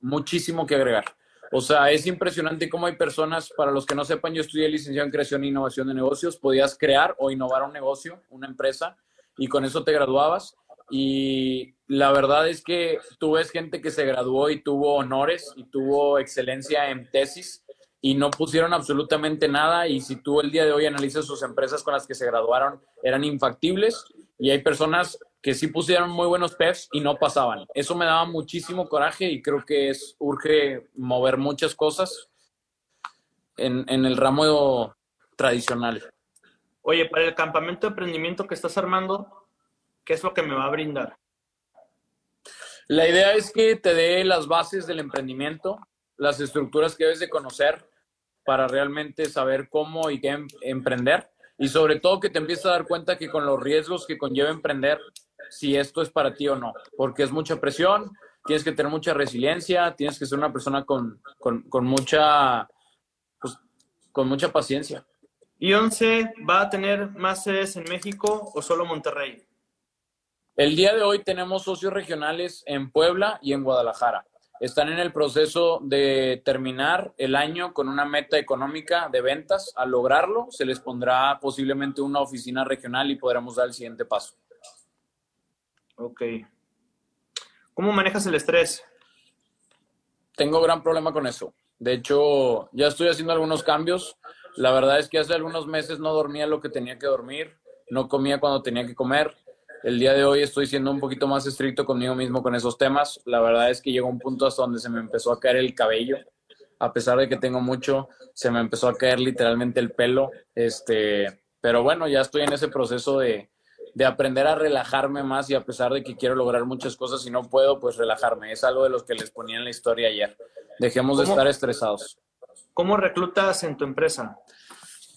Speaker 2: Muchísimo que agregar. O sea, es impresionante cómo hay personas, para los que no sepan, yo estudié licenciado en creación e innovación de negocios, podías crear o innovar un negocio, una empresa, y con eso te graduabas. Y la verdad es que tú ves gente que se graduó y tuvo honores y tuvo excelencia en tesis y no pusieron absolutamente nada. Y si tú el día de hoy analizas sus empresas con las que se graduaron, eran infactibles. Y hay personas que sí pusieron muy buenos PEFs y no pasaban. Eso me daba muchísimo coraje y creo que es urge mover muchas cosas en, en el ramo tradicional.
Speaker 3: Oye, para el campamento de emprendimiento que estás armando, ¿qué es lo que me va a brindar?
Speaker 2: La idea es que te dé las bases del emprendimiento, las estructuras que debes de conocer para realmente saber cómo y qué em, emprender y sobre todo que te empieces a dar cuenta que con los riesgos que conlleva emprender si esto es para ti o no, porque es mucha presión, tienes que tener mucha resiliencia, tienes que ser una persona con, mucha, pues, con mucha paciencia.
Speaker 3: ¿Y once va a tener más sedes en México o solo Monterrey?
Speaker 2: El día de hoy tenemos socios regionales en Puebla y en Guadalajara. Están en el proceso de terminar el año con una meta económica de ventas. Al lograrlo, se les pondrá posiblemente una oficina regional y podremos dar el siguiente paso.
Speaker 3: Ok. ¿Cómo manejas el estrés?
Speaker 2: Tengo gran problema con eso. De hecho, ya estoy haciendo algunos cambios. La verdad es que hace algunos meses no dormía lo que tenía que dormir. no comía cuando tenía que comer. El día de hoy estoy siendo un poquito más estricto conmigo mismo con esos temas. La verdad es que llegó un punto hasta donde se me empezó a caer el cabello. A pesar de que tengo mucho, se me empezó a caer literalmente el pelo. Este, pero bueno, ya estoy en ese proceso de, de aprender a relajarme más y a pesar de que quiero lograr muchas cosas y no puedo, pues relajarme. Es algo de los que les ponía en la historia ayer. Dejemos de estar estresados.
Speaker 3: ¿Cómo reclutas en tu empresa?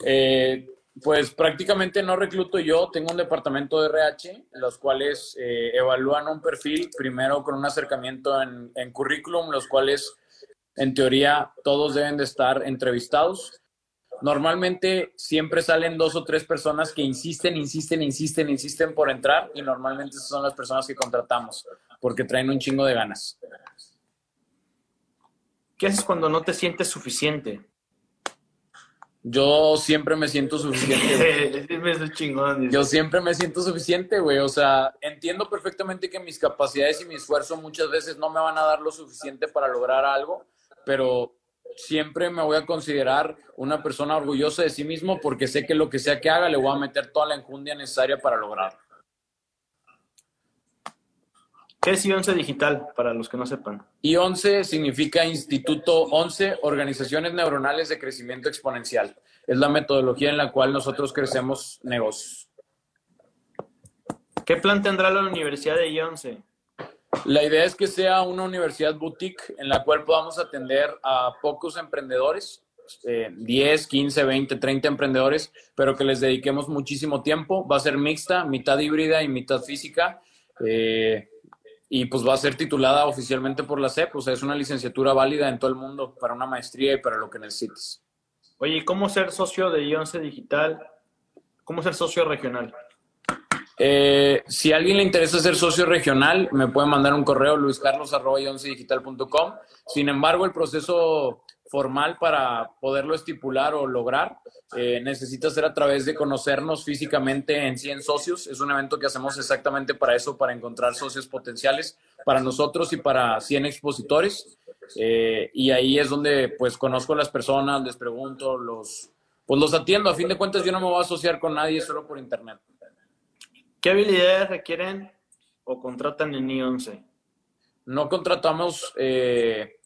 Speaker 2: Eh, pues prácticamente no recluto yo, tengo un departamento de RH, los cuales eh, evalúan un perfil primero con un acercamiento en, en currículum, los cuales en teoría todos deben de estar entrevistados Normalmente siempre salen dos o tres personas que insisten, insisten, insisten, insisten por entrar y normalmente esas son las personas que contratamos porque traen un chingo de ganas.
Speaker 3: ¿Qué haces cuando no te sientes suficiente?
Speaker 2: Yo siempre me siento suficiente.
Speaker 3: chingón,
Speaker 2: Yo siempre me siento suficiente, güey. O sea, entiendo perfectamente que mis capacidades y mi esfuerzo muchas veces no me van a dar lo suficiente para lograr algo, pero siempre me voy a considerar una persona orgullosa de sí mismo porque sé que lo que sea que haga le voy a meter toda la enjundia necesaria para lograrlo.
Speaker 3: ¿Qué es I11 Digital para los que no sepan?
Speaker 2: I11 significa Instituto 11, Organizaciones Neuronales de Crecimiento Exponencial. Es la metodología en la cual nosotros crecemos negocios.
Speaker 3: ¿Qué plan tendrá la Universidad de I11?
Speaker 2: La idea es que sea una universidad boutique en la cual podamos atender a pocos emprendedores, 10, 15, 20, 30 emprendedores, pero que les dediquemos muchísimo tiempo. Va a ser mixta, mitad híbrida y mitad física. Eh, y pues va a ser titulada oficialmente por la CEP, o sea, es una licenciatura válida en todo el mundo para una maestría y para lo que necesites.
Speaker 3: Oye, ¿cómo ser socio de I11 Digital? ¿Cómo ser socio regional?
Speaker 2: Eh, si a alguien le interesa ser socio regional, me puede mandar un correo luiscarlos.com. Sin embargo, el proceso formal para poderlo estipular o lograr eh, necesita ser a través de conocernos físicamente en 100 socios. Es un evento que hacemos exactamente para eso, para encontrar socios potenciales para nosotros y para 100 expositores. Eh, y ahí es donde pues conozco a las personas, les pregunto, los, pues los atiendo. A fin de cuentas yo no me voy a asociar con nadie solo por internet.
Speaker 3: ¿Qué habilidades requieren o contratan en I11?
Speaker 2: No contratamos eh,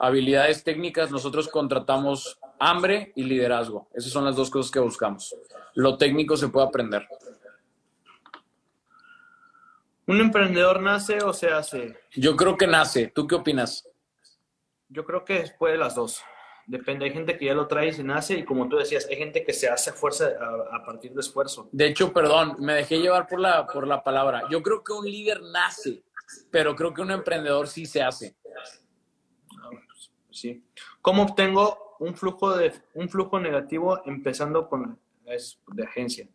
Speaker 2: habilidades técnicas, nosotros contratamos hambre y liderazgo. Esas son las dos cosas que buscamos. Lo técnico se puede aprender.
Speaker 3: ¿Un emprendedor nace o se hace?
Speaker 2: Yo creo que nace. ¿Tú qué opinas?
Speaker 3: Yo creo que después de las dos. Depende, hay gente que ya lo trae y se nace y como tú decías, hay gente que se hace fuerza a, partir de esfuerzo.
Speaker 2: De hecho, perdón, me dejé llevar por la, por la palabra. Yo creo que un líder nace, pero creo que un emprendedor sí se hace.
Speaker 3: Sí. ¿Cómo obtengo un flujo, de, un flujo negativo empezando con de agencia?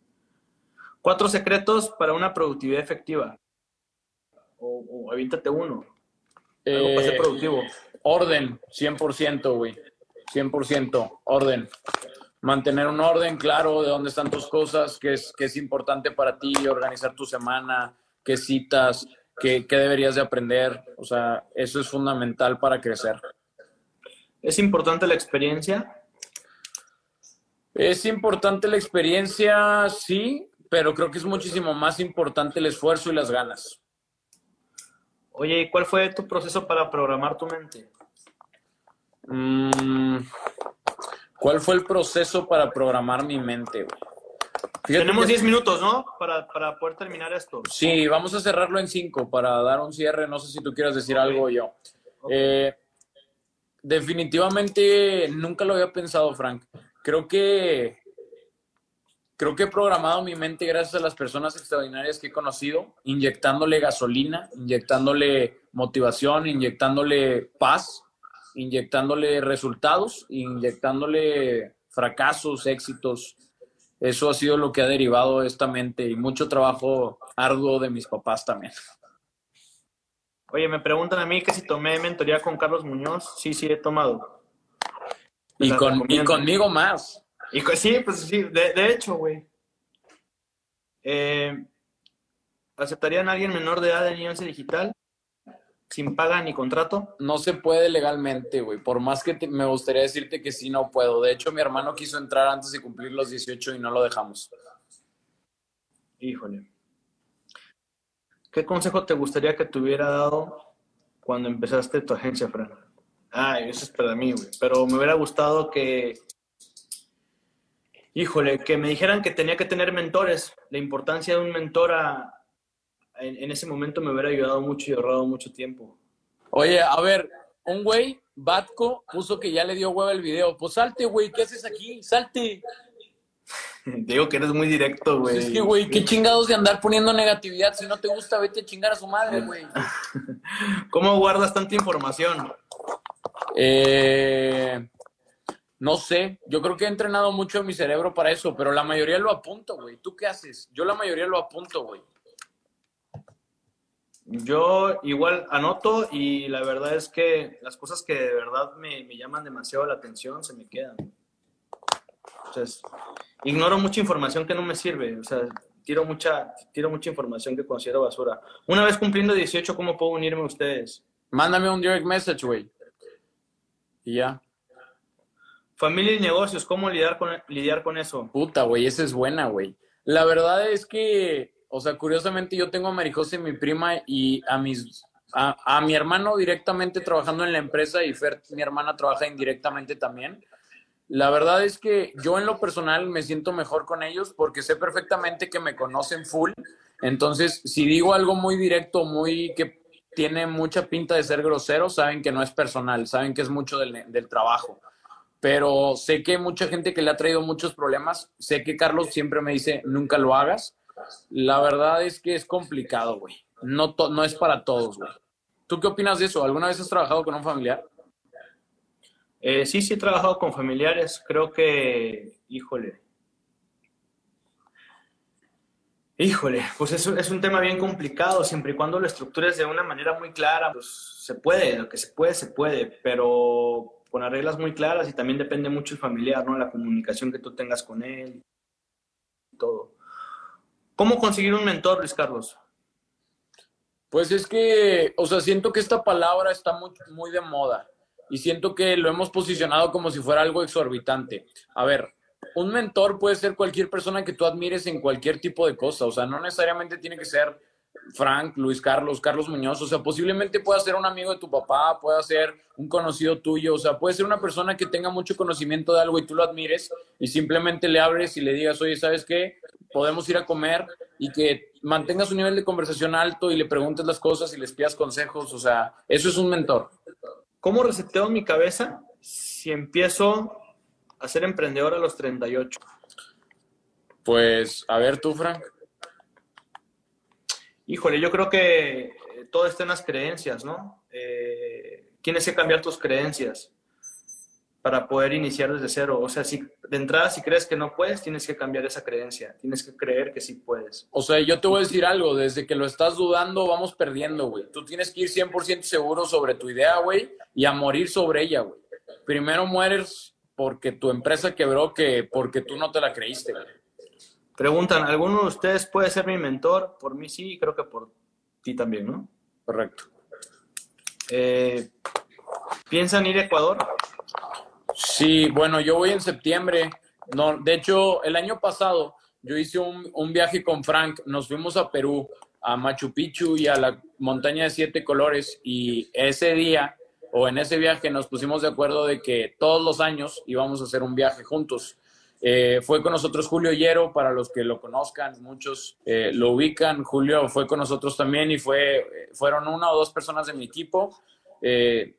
Speaker 3: Cuatro secretos para una productividad efectiva. O, o evítate uno.
Speaker 2: Algo para ser eh, productivo. Orden, 100%, güey. 100% orden. Mantener un orden claro de dónde están tus cosas, qué es, qué es importante para ti, organizar tu semana, qué citas, qué, qué deberías de aprender. O sea, eso es fundamental para crecer.
Speaker 3: ¿Es importante la experiencia?
Speaker 2: Es importante la experiencia, sí, pero creo que es muchísimo más importante el esfuerzo y las ganas.
Speaker 3: Oye, ¿cuál fue tu proceso para programar tu mente?
Speaker 2: Mm, ¿Cuál fue el proceso para programar mi mente?
Speaker 3: Tenemos 10 minutos, ¿no? Para, poder terminar esto.
Speaker 2: Sí, vamos a cerrarlo en 5 para dar un cierre. No sé si tú quieras decir algo yo. Eh, definitivamente nunca lo había pensado, Frank. Creo que creo que he programado mi mente gracias a las personas extraordinarias que he conocido, inyectándole gasolina, inyectándole motivación, inyectándole paz inyectándole resultados, inyectándole fracasos, éxitos. Eso ha sido lo que ha derivado esta mente y mucho trabajo arduo de mis papás también.
Speaker 3: Oye, me preguntan a mí que si tomé mentoría con Carlos Muñoz. Sí, sí, he tomado.
Speaker 2: Y, con, conmigo más.
Speaker 3: Y sí, pues sí, de, hecho, güey. Eh, ¿Aceptarían a alguien menor de edad en Nianse Digital? sin paga ni contrato?
Speaker 2: No se puede legalmente, güey. Por más que me gustaría decirte que sí, no puedo. De hecho, mi hermano quiso entrar antes de cumplir los 18 y no lo dejamos.
Speaker 3: Híjole. ¿Qué consejo te gustaría que te hubiera dado cuando empezaste tu agencia, Fran? Ay, eso es para mí, güey. Pero me hubiera gustado que, híjole, que me dijeran que tenía que tener mentores. La importancia de un mentor en, en, ese momento me hubiera ayudado mucho y ahorrado mucho tiempo.
Speaker 2: Oye, a ver, un güey, Batco, puso que ya le dio huevo el video. Pues salte, güey, ¿qué haces aquí? Salte.
Speaker 3: Digo que eres muy directo, güey.
Speaker 2: es que, güey, qué chingados de andar poniendo negatividad. Si no te gusta, vete a chingar a su madre, güey.
Speaker 3: ¿Cómo guardas tanta información?
Speaker 2: Eh, no sé. Yo creo que he entrenado mucho mi cerebro para eso, pero la mayoría lo apunto, güey. ¿Tú qué haces? Yo la mayoría lo apunto, güey.
Speaker 3: Yo igual anoto y la verdad es que las cosas que de verdad me, me llaman demasiado la atención se me quedan. Entonces, ignoro mucha información que no me sirve. O sea, tiro mucha, tiro mucha información que considero basura. Una vez cumpliendo 18, ¿cómo puedo unirme a ustedes?
Speaker 2: Mándame un direct message, güey. Y ya.
Speaker 3: Familia y negocios, ¿cómo lidiar con, lidiar con eso?
Speaker 2: Puta, güey, esa es buena, güey. La verdad es que, o sea, curiosamente yo tengo a Marijose, mi prima, y a mis a, a, mi hermano directamente trabajando en la empresa y Fer, mi hermana, trabaja indirectamente también. La verdad es que yo en lo personal me siento mejor con ellos porque sé perfectamente que me conocen full. Entonces, si digo algo muy directo, muy que tiene mucha pinta de ser grosero, saben que no es personal, saben que es mucho del, del trabajo. Pero sé que mucha gente que le ha traído muchos problemas, sé que Carlos siempre me dice, nunca lo hagas. La verdad es que es complicado, güey. No, no es para todos, güey. ¿Tú qué opinas de eso? ¿Alguna vez has trabajado con un familiar?
Speaker 3: Eh, sí, sí he trabajado con familiares. Creo que, híjole. Híjole, pues es, es un tema bien complicado, siempre y cuando lo estructures de una manera muy clara, pues se puede, lo que se puede, se puede, pero con las reglas muy claras y también depende mucho el familiar, ¿no? La comunicación que tú tengas con él, todo. ¿Cómo conseguir un mentor, Luis Carlos?
Speaker 2: Pues es que, o sea, siento que esta palabra está muy, muy de moda y siento que lo hemos posicionado como si fuera algo exorbitante. A ver, un mentor puede ser cualquier persona que tú admires en cualquier tipo de cosa, o sea, no necesariamente tiene que ser Frank, Luis Carlos, Carlos Muñoz, o sea, posiblemente pueda ser un amigo de tu papá, pueda ser un conocido tuyo, o sea, puede ser una persona que tenga mucho conocimiento de algo y tú lo admires y simplemente le abres y le digas, oye, ¿sabes qué? Podemos ir a comer y que mantengas un nivel de conversación alto y le preguntes las cosas y les pidas consejos, o sea, eso es un mentor.
Speaker 3: ¿Cómo reseteo mi cabeza si empiezo a ser emprendedor a los 38?
Speaker 2: Pues, a ver tú, Frank.
Speaker 3: Híjole, yo creo que eh, todo está en las creencias, ¿no? Eh, tienes que cambiar tus creencias para poder iniciar desde cero. O sea, si de entrada, si crees que no puedes, tienes que cambiar esa creencia. Tienes que creer que sí puedes.
Speaker 2: O sea, yo te voy a decir algo. Desde que lo estás dudando, vamos perdiendo, güey. Tú tienes que ir 100% seguro sobre tu idea, güey, y a morir sobre ella, güey. Primero mueres porque tu empresa quebró que porque tú no te la creíste, güey.
Speaker 3: Preguntan, ¿alguno de ustedes puede ser mi mentor? Por mí sí, creo que por ti también, ¿no?
Speaker 2: Correcto.
Speaker 3: Eh, ¿Piensan ir a Ecuador?
Speaker 2: Sí, bueno, yo voy en septiembre. No, de hecho, el año pasado yo hice un, viaje con Frank. Nos fuimos a Perú, a Machu Picchu y a la montaña de siete colores. Y ese día, o en ese viaje, nos pusimos de acuerdo de que todos los años íbamos a hacer un viaje juntos. Eh, fue con nosotros Julio Hierro, para los que lo conozcan, muchos eh, lo ubican. Julio fue con nosotros también y fue, fueron una o dos personas de mi equipo. Eh,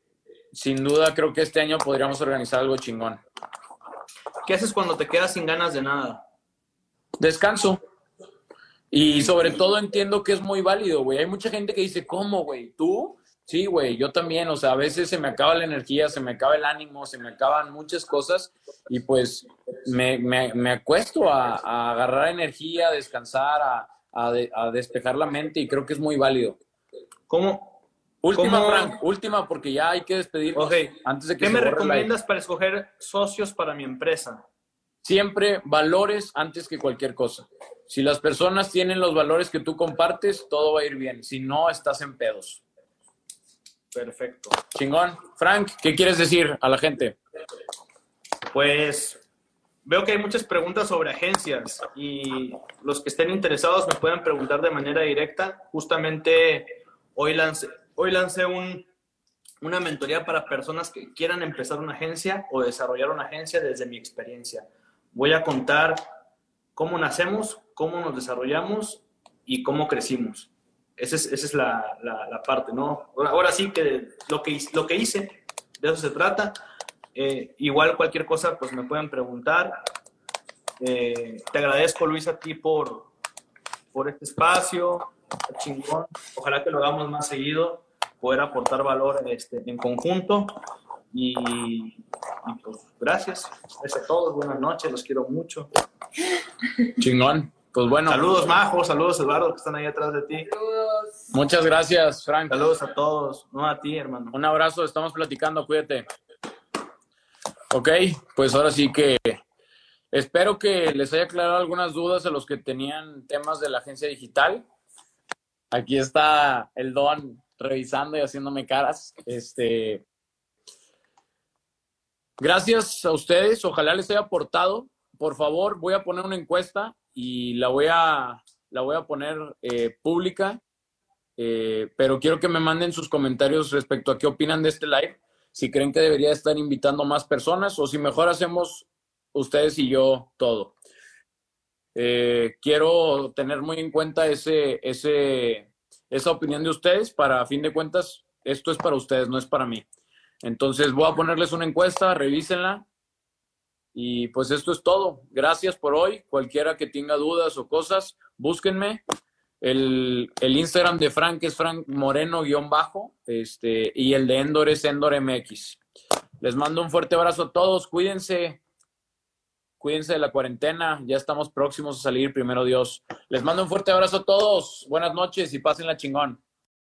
Speaker 2: sin duda creo que este año podríamos organizar algo chingón.
Speaker 3: ¿Qué haces cuando te quedas sin ganas de nada?
Speaker 2: Descanso. Y sobre todo entiendo que es muy válido, güey. Hay mucha gente que dice, ¿cómo, güey? ¿Tú? Sí, güey, yo también. O sea, a veces se me acaba la energía, se me acaba el ánimo, se me acaban muchas cosas y pues me, me, me acuesto a, a, agarrar energía, a descansar, a, a, de, a despejar la mente y creo que es muy válido.
Speaker 3: ¿Cómo,
Speaker 2: Última,
Speaker 3: ¿Cómo?
Speaker 2: Frank, última, porque ya hay que despedirnos
Speaker 3: okay.
Speaker 2: antes de que
Speaker 3: ¿Qué me recomiendas para escoger socios para mi empresa?
Speaker 2: Siempre valores antes que cualquier cosa. Si las personas tienen los valores que tú compartes, todo va a ir bien. Si no, estás en pedos.
Speaker 3: Perfecto.
Speaker 2: Chingón. Frank, ¿qué quieres decir a la gente?
Speaker 3: Pues veo que hay muchas preguntas sobre agencias y los que estén interesados me pueden preguntar de manera directa. Justamente hoy lancé, hoy lancé un, una mentoría para personas que quieran empezar una agencia o desarrollar una agencia desde mi experiencia. Voy a contar cómo nacemos, cómo nos desarrollamos y cómo crecimos. Esa es, esa es la, la, parte, ¿no? Ahora, sí que lo, que lo que hice, de eso se trata. Eh, igual cualquier cosa, pues me pueden preguntar. Eh, te agradezco, Luis, a ti por, por este espacio. Chingón. Ojalá que lo hagamos más seguido, poder aportar valor este, en conjunto. Y, pues gracias. Gracias a todos. Buenas noches. Los quiero mucho.
Speaker 2: Chingón. Pues bueno.
Speaker 3: Saludos, Majo. Saludos, Eduardo, que están ahí atrás de ti.
Speaker 2: Muchas gracias, Frank.
Speaker 3: Saludos a todos. No a ti, hermano.
Speaker 2: Un abrazo. Estamos platicando. Cuídate. Ok, pues ahora sí que espero que les haya aclarado algunas dudas a los que tenían temas de la agencia digital. Aquí está el Don revisando y haciéndome caras. Este, gracias a ustedes, ojalá les haya aportado. Por favor, voy a poner una encuesta y la voy a, la voy a poner eh, pública, eh, pero quiero que me manden sus comentarios respecto a qué opinan de este live si creen que debería estar invitando más personas o si mejor hacemos ustedes y yo todo. Eh, quiero tener muy en cuenta ese, ese, esa opinión de ustedes para, fin de cuentas, esto es para ustedes, no es para mí. Entonces voy a ponerles una encuesta, revísenla. Y pues esto es todo. Gracias por hoy. Cualquiera que tenga dudas o cosas, búsquenme. El, Instagram de Frank es Frank Moreno-bajo, este, y el de Endor es Endor MX. Les mando un fuerte abrazo a todos, cuídense, cuídense de la cuarentena, ya estamos próximos a salir, primero Dios. Les mando un fuerte abrazo a todos, buenas noches y pasen la chingón.